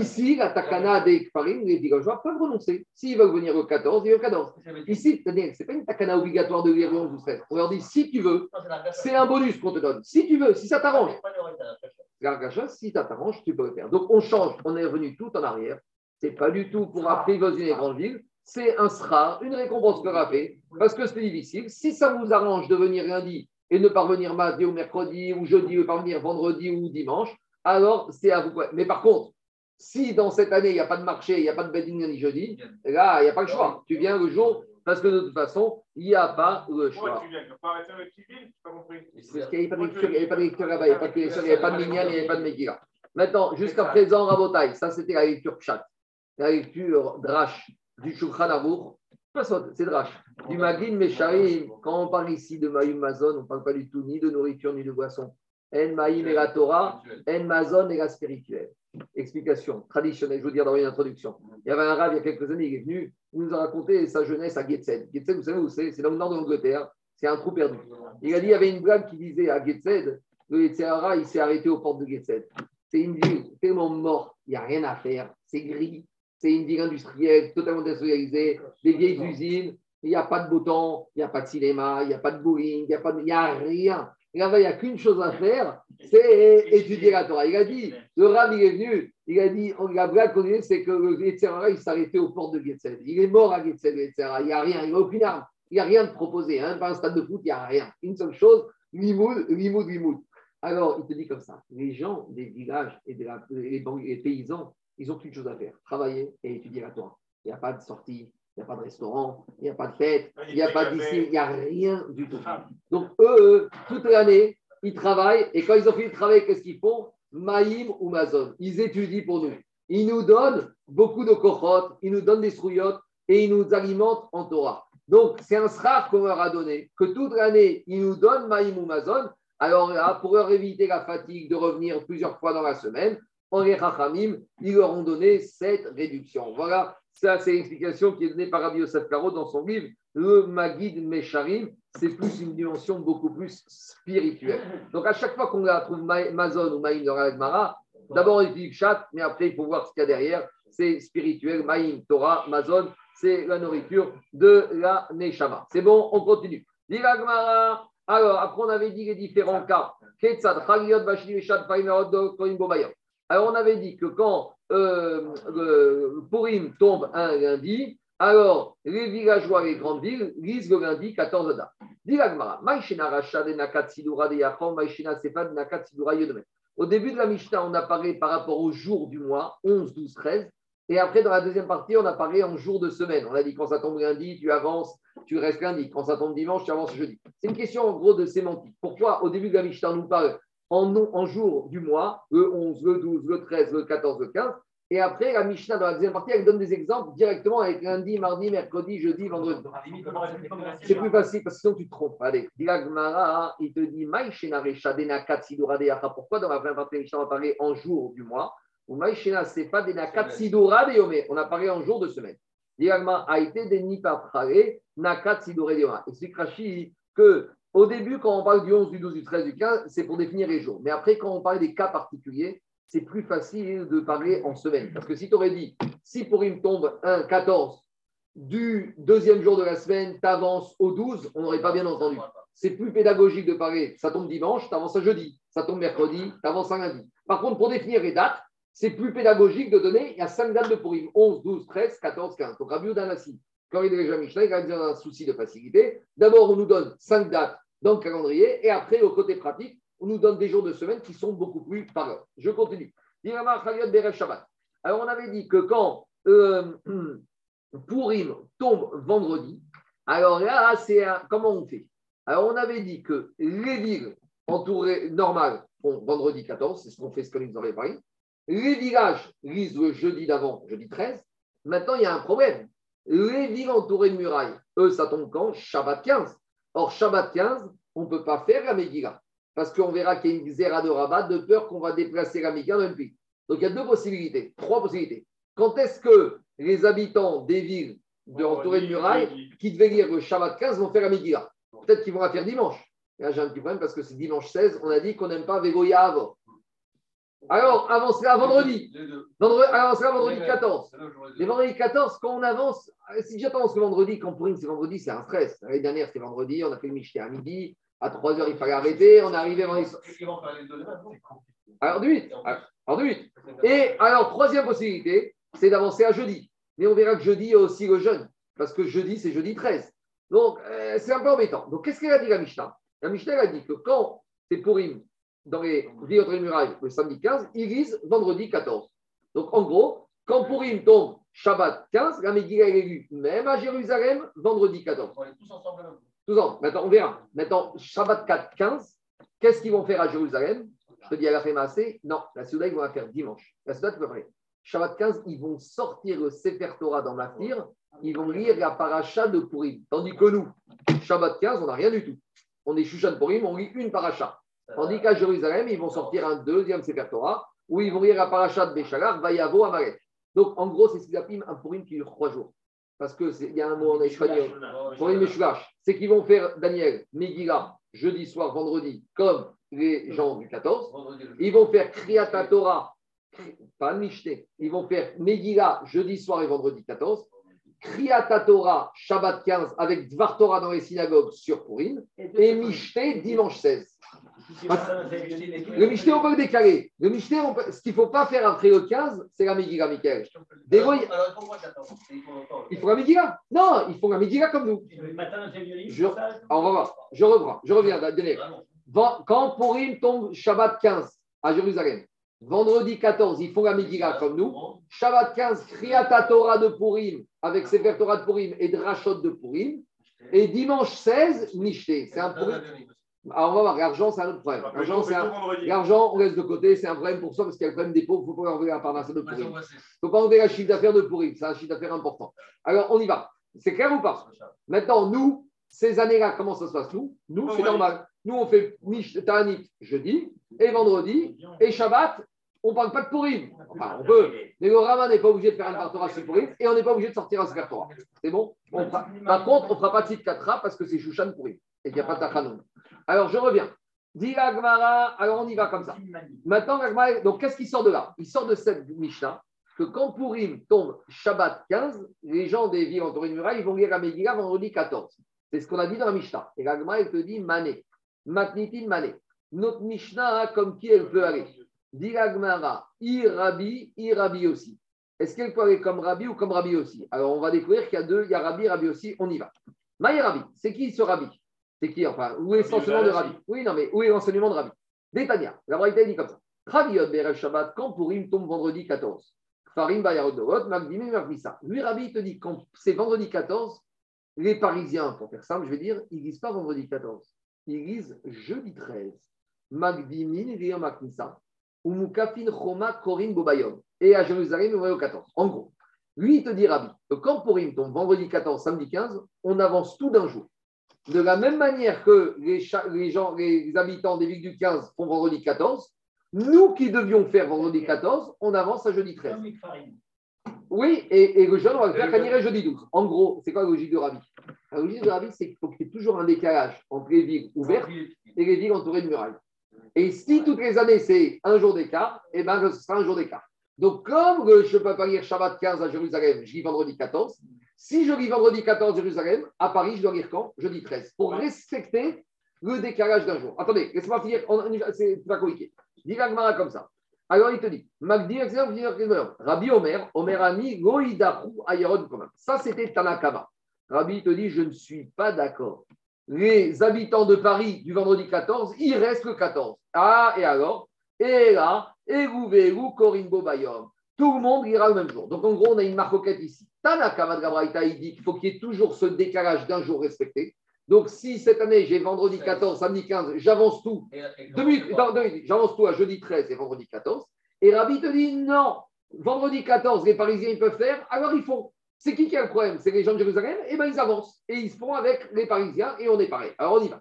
Ici, la takana des Kfarim, les villageois peuvent renoncer. S'ils veulent venir au 14, ils au 14. Ici, ce n'est pas une takana obligatoire de venir 11 ou 13. On leur dit si tu veux, c'est un bonus qu'on te donne. Si tu veux, si ça t'arrange. Si ça t'arrange, tu peux le faire. Donc, on change. On est revenu tout en arrière. Ce n'est pas du tout pour apprivoiser les grandes villes. C'est un sera, une récompense que fait, parce que c'est difficile. Si ça vous arrange de venir lundi et ne pas revenir mardi ou mercredi ou jeudi ou pas venir vendredi ou dimanche, alors c'est à vous. Mais par contre, si dans cette année, il n'y a pas de marché, il n'y a pas de bedding ni jeudi, là, il n'y a pas le choix. Tu viens le jour, parce que de toute façon, il n'y a pas le choix. tu viens? Tu pas arrêter avec pas compris. Parce qu'il n'y avait pas de lecture là-bas, il n'y avait pas de il n'y avait pas de Minyan, il n'y avait pas de Megillah. Maintenant, jusqu'à présent, Rabotai, ça c'était la lecture Pshat, la lecture Drash du Shulchan Amour. C'est Drash. Du Magin Mesharim, quand on parle ici de Mayum Mazon, on ne parle pas du tout ni de nourriture ni de boisson. En Maïm et la Torah, En Mazon et la spirituelle. Explication traditionnelle, je veux dire dans une introduction. Il y avait un rave il y a quelques années, il est venu, il nous a raconté sa jeunesse à Getzed. Getzed, vous savez où c'est? C'est dans le nord de l'Angleterre, c'est un trou perdu. Il a dit il y avait une blague qui disait à Getzed, le Yetzirara, il s'est arrêté aux portes de Getzed. C'est une ville tellement morte, il n'y a rien à faire, c'est gris, c'est une ville industrielle totalement désolalisée, des vieilles usines, il n'y a pas de beau temps, il n'y a pas de cinéma, il n'y a pas de bowling, il n'y a, pas de- il y a rien. Là-bas, il n'y a qu'une chose à faire, c'est étudier la Torah. Il a dit, le Rav, il est venu, il a dit, on- la blague qu'on c'est que le Yetzirah, il s'arrêtait aux portes de Getzel. Il est mort à Yetzirah. Il n'y a rien, il n'a aucune arme. Il n'y a rien de proposé. Hein. Pas un stade de foot, il n'y a rien. Une seule chose, limoud, limoud, limoud. Alors, il te dit comme ça, les gens des villages et de la- les, ban- les paysans, ils ont qu'une chose à faire, travailler et étudier la Torah. Il n'y a pas de sortie, il n'y a pas de restaurant, il n'y a pas de fête, il n'y a pas d'ici, il n'y a rien du tout. Donc, eux, toute l'année, ils travaillent et quand ils ont fini de travailler, qu'est-ce qu'ils font? Maïm ou Mazon. Ils étudient pour nous. Ils nous donnent beaucoup de kochot, ils nous donnent des strouillottes et ils nous alimentent en Torah. Donc, c'est un srar qu'on leur a donné, que toute l'année, ils nous donnent Maïm ou Mazon. Alors là, pour leur éviter la fatigue de revenir plusieurs fois dans la semaine, en les Chachamim, ils leur ont donné cette réduction. Voilà, ça c'est l'explication qui est donnée par Rabbi Yosef Karo dans son livre, le Magid Mesharim. C'est plus une dimension beaucoup plus spirituelle. Donc à chaque fois qu'on la trouve Ma- Mazon ou Maïm dans la Gemara, d'abord on dit chat, mais après il faut voir ce qu'il y a derrière. C'est spirituel, Maïm, Torah, Mazon, c'est la nourriture de la Neshama. C'est bon, on continue. Dit Gemara, alors, après, on avait dit les différents cas. Alors, on avait dit que quand euh, le Purim tombe un lundi, alors les villageois, les grandes villes, lisent le lundi 14 Adar. Au début de la Mishnah, on a parlé par rapport au jour du mois, 11, 12, 13. Et après, dans la deuxième partie, on a parlé en jour de semaine. On a dit quand ça tombe lundi, tu avances, tu restes lundi. Quand ça tombe dimanche, tu avances jeudi. C'est une question en gros de sémantique. Pourquoi au début de la Mishnah, on nous parle en, nom- en jour du mois, le 11, le 12, le 13, le 14, le 15 Et après, la Mishnah, dans la deuxième partie, elle donne des exemples directement avec lundi, mardi, mercredi, jeudi, vendredi. C'est plus facile parce que sinon tu te trompes. Allez, Dila Gemara, il te dit Maïshena Recha Dena Katsidura Deyacha. Pourquoi dans la première partie Mishnah, on a parlé en jour du mois Ou Maïshena, pas Dena Katsidura Deyome. On a parlé en jour de semaine. Dila Gemara a été des Nipaprare Nakatsidura Deyoma. Explique Rashi que au début, quand on parle du 11, du 12, du 13, du 15, c'est pour définir les jours. Mais après, quand on parle des cas particuliers, c'est plus facile de parler en semaine. Parce que si tu aurais dit, si pour une tombe un 14, du deuxième jour de la semaine, tu avances au 12, on n'aurait pas bien entendu. C'est plus pédagogique de parler, ça tombe dimanche, tu avances à jeudi, ça tombe mercredi, tu avances à lundi. Par contre, pour définir les dates, c'est plus pédagogique de donner, il y a 5 dates de Purim, 11, 12, 13, 14, 15. Donc, Rabbi Udanassi, quand il est déjà Mishnah, il a un souci de facilité. D'abord, on nous donne 5 dates dans le calendrier, et après, au côté pratique, on nous donne des jours de semaine qui sont beaucoup plus parlants. Je continue. Alors, on avait dit que quand euh, Purim tombe vendredi, alors là, c'est un- comment on fait? Alors, on avait dit que les villes entourées normales font vendredi 14, c'est ce qu'on fait, ce que nous avons Paris. Les villages lisent le jeudi d'avant, jeudi 13. Maintenant, il y a un problème. Les villes entourées de murailles, eux, ça tombe quand? Shabbat 15. Or, Shabbat 15, on ne peut pas faire la Megillah. Parce qu'on verra qu'il y a une zéra de rabat de peur qu'on va déplacer la Megillah dans une ville. Donc, il y a deux possibilités, trois possibilités. Quand est-ce que les habitants des villes de entourées de murailles qui devaient lire le Shabbat 15 vont faire la Megillah? Peut-être qu'ils vont la faire dimanche. Et là, j'ai un petit problème parce que c'est dimanche 16, on a dit qu'on n'aime pas Vegoya avant. Alors, avancez à vendredi. vendredi vendredi 14. Les vendredis 14, quand on avance, euh, si j'avance le vendredi, quand pour une c'est vendredi, c'est un stress. L'année dernière, c'était vendredi, on a fait le Michté à midi. À 3 heures, il fallait arrêter. On est arrivé vendredi. Alors, du 8. Alors, du 8. Et alors, troisième possibilité, c'est d'avancer à jeudi. Mais on verra que jeudi, il y a aussi le jeûne. Parce que jeudi, c'est jeudi 13. Donc, euh, c'est un peu embêtant. Donc, qu'est-ce qu'elle a dit, la Mishnah La Mishnah elle a dit que quand c'est Purim dans les entre les murailles le samedi 15, ils lisent vendredi 14. Donc, en gros, quand Purim tombe Shabbat 15, la Megillah est lue même à Jérusalem vendredi 14. On est tous ensemble là Tous ensemble. Maintenant, on verra. Maintenant, Shabbat 4, 15, qu'est-ce qu'ils vont faire à Jérusalem? Je te dis à la Fémacé, non, la Souda, ils vont la faire dimanche. La Souda, tu peux faire. Shabbat 15, ils vont sortir le Sefer Torah dans Maftir, ils vont lire la paracha de Purim. Tandis que nous, Shabbat 15, on n'a rien du tout. On est Shushan Purim, on lit une paracha. Tandis qu'à Jérusalem, ils vont sortir un deuxième Sefer Torah où ils vont lire la paracha de Béchalar, Vayavo, Amalek. Donc, en gros, c'est ce qu'ils appellent un Purim qui dure trois jours. Parce qu'il y a un mot en espagnol. Purim Meshulash. C'est qu'ils vont faire Daniel, Megillah, jeudi soir, vendredi, comme les gens du 14. Ils vont faire Kriyat Torah, pas Mishté. Ils vont faire Megillah, jeudi soir et vendredi 14. Kriyata Torah, Shabbat 15, avec Dvar Torah dans les synagogues sur Purim, et Mishté, dimanche 16. Le Mishté, on peut le décaler. Le peut- ce qu'il ne faut pas faire après le 15, c'est la Megillah, Michael. Des Alors, 14 Il faut la Megillah Non, ils font la Megillah comme nous. Le matin. Je- Alors, on va voir. Je reprends. Je reviens. Ven- Quand Purim tombe Shabbat 15 à Jérusalem, vendredi 14, ils font la Megillah comme nous. Shabbat 15, Kriyat Torah de Purim, avec Sefer Torah de Purim et Drashot de Purim. Et dimanche 16, Mishté. C'est un Purim. Alors, on va voir. L'argent, c'est un autre problème. L'argent, c'est un- L'argent, on laisse de côté, c'est un problème pour ça, parce qu'il y a le problème des pauvres, il ne faut pas enlever la parnasse de Purim. Il ne faut pas enlever la chiffre d'affaires de Purim, c'est un chiffre d'affaires important. Alors, on y va. C'est clair ou pas? Maintenant, nous, ces années-là, comment ça se passe? Nous, nous c'est normal. Nous, on fait Mish Ta'anit jeudi et vendredi, et Shabbat, on ne parle pas de Purim. Enfin, on peut, mais le Rama n'est pas obligé de faire un Torah sur Purim, et on n'est pas obligé de sortir un Torah. C'est bon? On fera- Par contre, on ne fera pas de Tzit Katra parce que c'est Shushan Purim, et qu'il n'y a pas de Tachanoun. Alors, je reviens. Dit alors on y va comme ça. Maintenant, donc qu'est-ce qui sort de là? Il sort de cette Mishnah que quand Purim tombe Shabbat 15, les gens des villes entourées de murailles, ils vont lire la Megillah vendredi 14. C'est ce qu'on a dit dans la Mishnah. Et la elle te dit Mané. Matnitin Mané. Notre Mishnah, comme qui elle peut aller Dit la Gemara, I Rabbi, I Rabbi aussi. Est-ce qu'elle peut aller comme Rabbi ou comme Rabbi aussi? Alors, on va découvrir qu'il y a deux, il y a Rabbi, Rabbi aussi, on y va. Maï Rabbi, c'est qui ce Rabbi? C'est qui Enfin, où est l'enseignement de Rabbi Oui, non, mais où est l'enseignement de Rabbi Détania, la Braïta dit comme ça. Rabbi Yod Berev Shabbat, quand Purim tombe vendredi 14. Farim Bayarot Dorot, Magdimim Magmissa. Lui, Rabbi, te dit quand c'est vendredi 14, les Parisiens, pour faire simple, je vais dire, ils lisent pas vendredi 14. Ils lisent jeudi 13. Magdimin Rir Magmissa. Ou Mukafin Choma Korin Bobayom. Et à Jérusalem, on va au 14. En gros, lui, il te dit, Rabbi, que quand Purim tombe vendredi 14, samedi 15, on avance tout d'un jour. De la même manière que les, cha- les gens, les habitants des villes du 15 font vendredi 14, nous qui devions faire vendredi 14, on avance à jeudi 13. Comme une farine. Oui, et, et le jeûne, on va le faire irait jeudi 12. En gros, c'est quoi la logique de Rabbi? La logique de Rabbi, c'est qu'il faut qu'il y ait toujours un décalage entre les villes ouvertes et les villes entourées de murailles. Et si toutes les années, c'est un jour d'écart, eh bien, ce sera un jour d'écart. Donc, comme je ne peux pas lire Shabbat 15 à Jérusalem, je lis vendredi 14. Si je lis vendredi 14 à Jérusalem, à Paris, je dois lire quand? Jeudi 13. Pour respecter le décalage d'un jour. Attendez, laisse-moi finir. C'est pas compliqué. Dis la Gemara comme ça. Alors, il te dit Magdi. Rabbi Omer, Omer Ani, Goïdahu, Ayeron. Ça, c'était Tanakama. Rabbi te dit Je ne suis pas d'accord. Les habitants de Paris du vendredi 14, il reste le 14. Ah, et alors? Et là, Korimbo Bayom. Tout le monde ira le même jour. Donc, en gros, on a une marcoquette ici. Tanakama de Gabraïta, il dit qu'il faut qu'il y ait toujours ce décalage d'un jour respecté. Donc, si cette année, j'ai vendredi 14, samedi 15, j'avance tout j'avance tout à jeudi 13 et vendredi 14. Et Rabbi te dit non, vendredi 14, les Parisiens ils peuvent faire, alors ils font. C'est qui qui a le problème? C'est les gens de Jérusalem? Et bien ils avancent. Et ils se font avec les Parisiens et on est pareil. Alors on y va.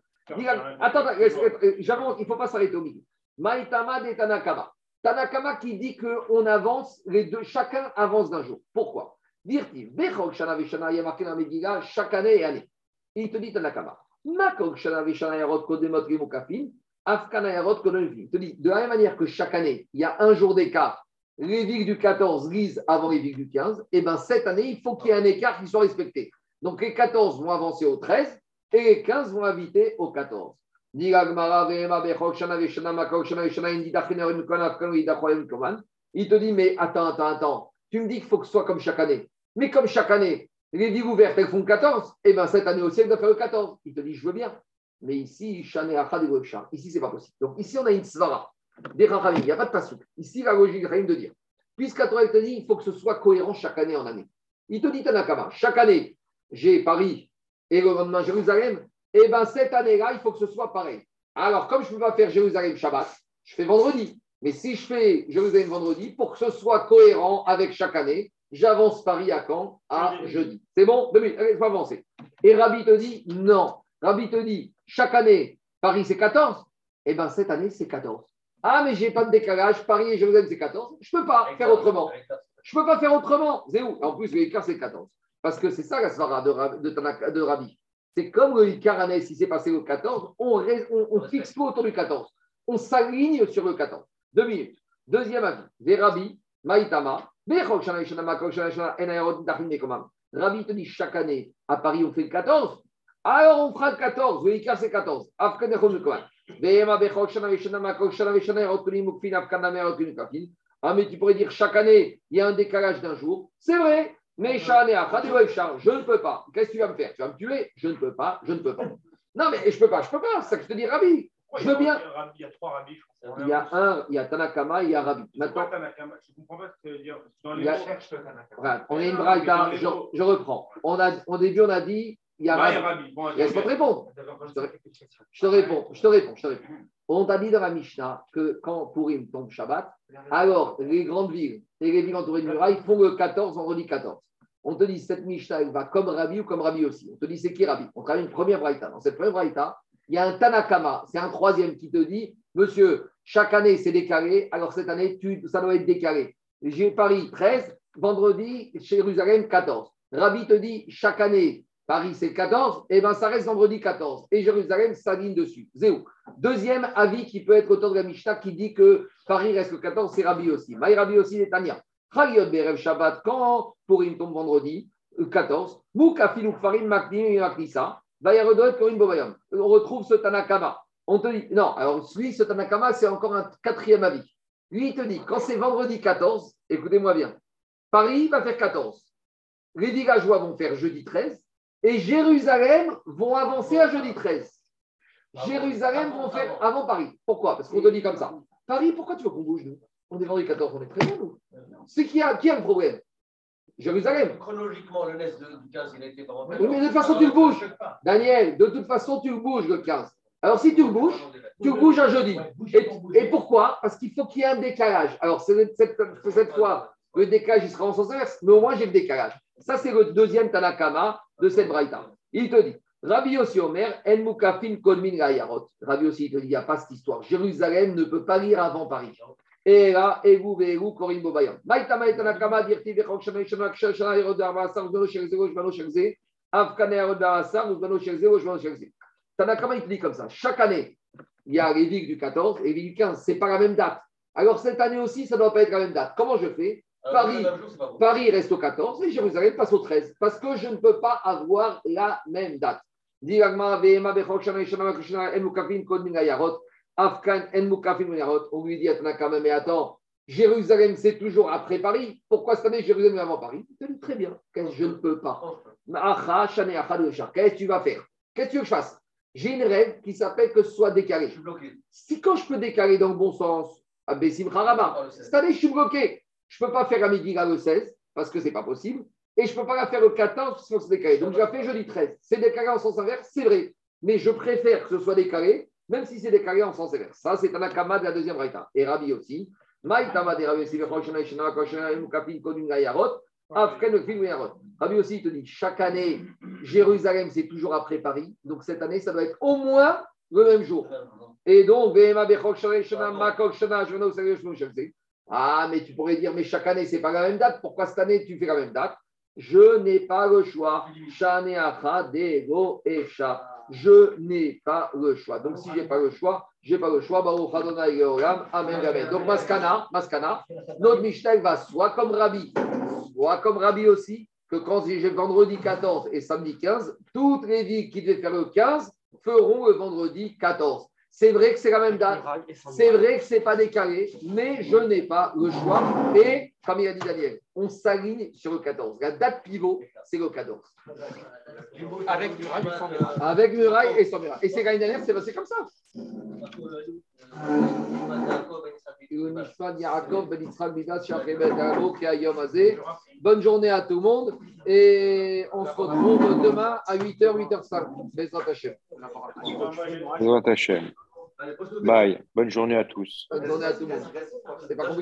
Attends, attends, laisse- j'avance, il ne faut pas s'arrêter au milieu. Maïtama de Tanakama. Tanakama qui dit qu'on avance, les deux, chacun avance d'un jour. Pourquoi? Dire-t-il, Bechok Shana Veshana, il chaque année et année. Il te dit Tanakama. De la même manière que chaque année, il y a un jour d'écart, les villes du 14 lisent avant les villes du 15, et bien cette année, il faut qu'il y ait un écart qui soit respecté. Donc les 14 vont avancer au 13 et les 15 vont habiter au 14. Il te dit, mais attends, attends, attends, tu me dis qu'il faut que ce soit comme chaque année. Mais comme chaque année, les villes ouvertes, elles font 14, et bien cette année aussi, elles doivent faire le 14. Il te dit, je veux bien. Mais ici. Ici, c'est pas possible. Donc ici, on a une svara. Des il n'y a pas de pasouk. Ici, la logique rien de dire. Puisqu'à toi, elle te dit, il faut que ce soit cohérent chaque année en année. Il te dit, Tanakama, chaque année, j'ai Paris et le lendemain Jérusalem. Et bien cette année-là, il faut que ce soit pareil. Alors, comme je ne peux pas faire Jérusalem Shabbat, je fais vendredi. Mais si je fais Jérusalem vendredi, pour que ce soit cohérent avec chaque année, j'avance Paris à quand À jeudi. C'est bon? Deux minutes, allez, faut avancer. Et Rabbi te dit non. Rabbi te dit chaque année, Paris c'est 14. Eh bien, cette année, c'est 14. Ah, mais j'ai pas de décalage. Paris et Jérusalem, c'est 14. Je ne peux pas faire autrement. Je ne peux pas faire autrement. C'est où? En plus, le Icar, c'est 14. Parce que c'est ça la svara de, de Rabbi. C'est comme le Icar année, si c'est passé au 14, on, ré- on, on fixe pas autour du 14. On s'aligne sur le 14. Deux minutes. Deuxième avis. Des Rabbi, Maïtama. Rabbi te dit chaque année, à Paris, on fait le 14. Alors on fera le 14. Le Icar, c'est 14. Afkan Echon Mekohan. Vehema Bechok Shana Veshana Makok Shana Veshana Erot Kulim Mukfin Afkan Namer Erot Kulim Kafin. Ah, mais tu pourrais dire chaque année, il y a un décalage d'un jour. C'est vrai. Mais je ne peux pas. Qu'est-ce que tu vas me faire? Tu vas me tuer? Je ne peux pas. Je ne peux pas. Non, mais je peux pas. Je peux pas. C'est ça que je te dis, Rabbi. Je veux bien. Il y a trois rabbis, je crois. Il y a un, il y a Tanakama, il y a Rabbi. Maintenant, Tanakama, je ne comprends pas ce que tu veux dire. Dans les y a- mots- regarde, on a une braïta, je, je reprends. On a, au début, on a dit, il y a Ouais, Rabbi. rabbi. Bon, Laisse-moi te répondre. D'accord, Je te, je te réponds, je te réponds, je te réponds. On t'a dit dans la Mishnah que quand Purim tombe Shabbat, alors les grandes villes et les villes entourées de murailles font le 14, vendredi 14. On te dit cette Mishnah, elle va comme Rabbi ou comme Rabbi aussi. On te dit c'est qui Rabbi On travaille une première braïta. Dans cette première braïta, il y a un Tanakama, c'est un troisième qui te dit, monsieur, chaque année c'est décalé, alors cette année tu, ça doit être décalé. J'ai Paris 13, vendredi Jérusalem 14. Rabbi te dit chaque année Paris c'est 14, et bien ça reste vendredi 14. Et Jérusalem s'aligne dessus. Zéou. Deuxième avis qui peut être auteur de la Mishnah qui dit que Paris reste le 14, c'est Rabbi aussi. Maï Rabbi aussi, les Tania. Chaliot Berev Shabbat, quand Purim tombe vendredi, euh, 14, Moukafilou Farim Maknim et Maknissa, Vayarodot Korim Bobayam. On retrouve ce Tanakama. On te dit, non, alors lui, ce Tanakama, c'est encore un quatrième avis. Lui, il te dit, quand c'est vendredi 14, écoutez-moi bien, Paris va faire 14. Les villageois vont faire jeudi 13 et Jérusalem vont avancer à jeudi 13. Jérusalem vont faire avant Paris. Pourquoi? Parce qu'on te dit comme ça. Paris, pourquoi tu veux qu'on bouge, nous? On est vendredi 14, on est très bien, nous. C'est qui a, qui a le problème Jérusalem. Chronologiquement, le NES de- du 15, il a été. Oui, mais de toute façon, tu le bouges. Daniel, de toute façon, tu le bouges le 15. Alors, si tu le bouges, tu le bouges un jeudi. Et, et pourquoi? Parce qu'il faut qu'il y ait un décalage. Alors, c'est- cette, cette fois, le décalage, il sera en sens inverse, mais au moins, j'ai le décalage. Ça, c'est le deuxième Tanakama de cette Braïta. Il te dit, Rabbi Yossi Omer, En Mukafin Kolmin Gayarot. Rabbi Yossi, il te dit, il n'y a pas cette histoire. Jérusalem ne peut pas lire avant Paris. Et là, Egu Veegu Korim Bobayan. Maïta Maïta Nakama, Dirti Vechok Shana Kshana Shana Yerod Arvasa, Uzbano Shelze, Uzbano Shelze, Afkane Yerod Arvasa, Uzbano Shelze, Uzbano Shelze. Tanakama, il te dit comme ça. Chaque année, il y a villes du 14 et villes du 15. Ce n'est pas la même date. Alors cette année aussi, ça ne doit pas être la même date. Comment je fais? Paris. Paris reste au 14 et Jérusalem passe au 13. Parce que je ne peux pas avoir la même date. On lui dit mais attends, Jérusalem, c'est toujours après Paris. Pourquoi cette année Jérusalem est avant Paris? Très bien. Je ne peux pas de Shah. Qu'est-ce que tu vas faire? Qu'est-ce que tu veux que je fasse? J'ai une règle qui s'appelle que ce soit décalé. Je suis bloqué. Si quand je peux décaler dans le bon sens, Bessim Harama, cette année, je suis bloqué. Je ne peux pas faire la Megillah le 16 parce que ce n'est pas possible. Et je ne peux pas la faire le 14 parce que c'est décalé. Donc, je la fais jeudi 13. C'est décalé en sens inverse, c'est vrai. Mais je préfère que ce soit décalé, même si c'est décalé en sens inverse. Ça, c'est un akama de la deuxième raïta. Et Rabbi aussi. Rabbi aussi, il te dit, chaque année, Jérusalem, c'est toujours après Paris. Donc, cette année, ça doit être au moins le même jour. Et donc, Vehema Ah, mais tu pourrais dire, mais chaque année, c'est pas la même date. Pourquoi cette année, tu fais la même date? Je n'ai pas le choix. Je n'ai pas le choix. Donc, si je n'ai pas le choix, je n'ai pas le choix. Amen, amen. Donc, Maskana, Maskana, notre Mishnah va soit comme Rabbi, soit comme Rabbi aussi, que quand j'ai vendredi 14 et samedi 15, toutes les villes qui devaient faire le 15 feront le vendredi 14. C'est vrai que c'est la même date. C'est vrai que ce n'est pas décalé, mais je n'ai pas le choix. Et, comme il a dit Daniel, on s'aligne sur le 14. La date pivot, c'est le 14. Avec du rail, sans muraille. Avec muraille et sans muraille. Et c'est l'année dernière, c'est passé comme ça. Bonne journée à tout le monde. Et on se retrouve demain à 8h, 8h05. Bezrat Hashem. Bezrat Hashem. Bye. Bonne journée à tous. Bonne journée à tout le monde. C'est pas compliqué.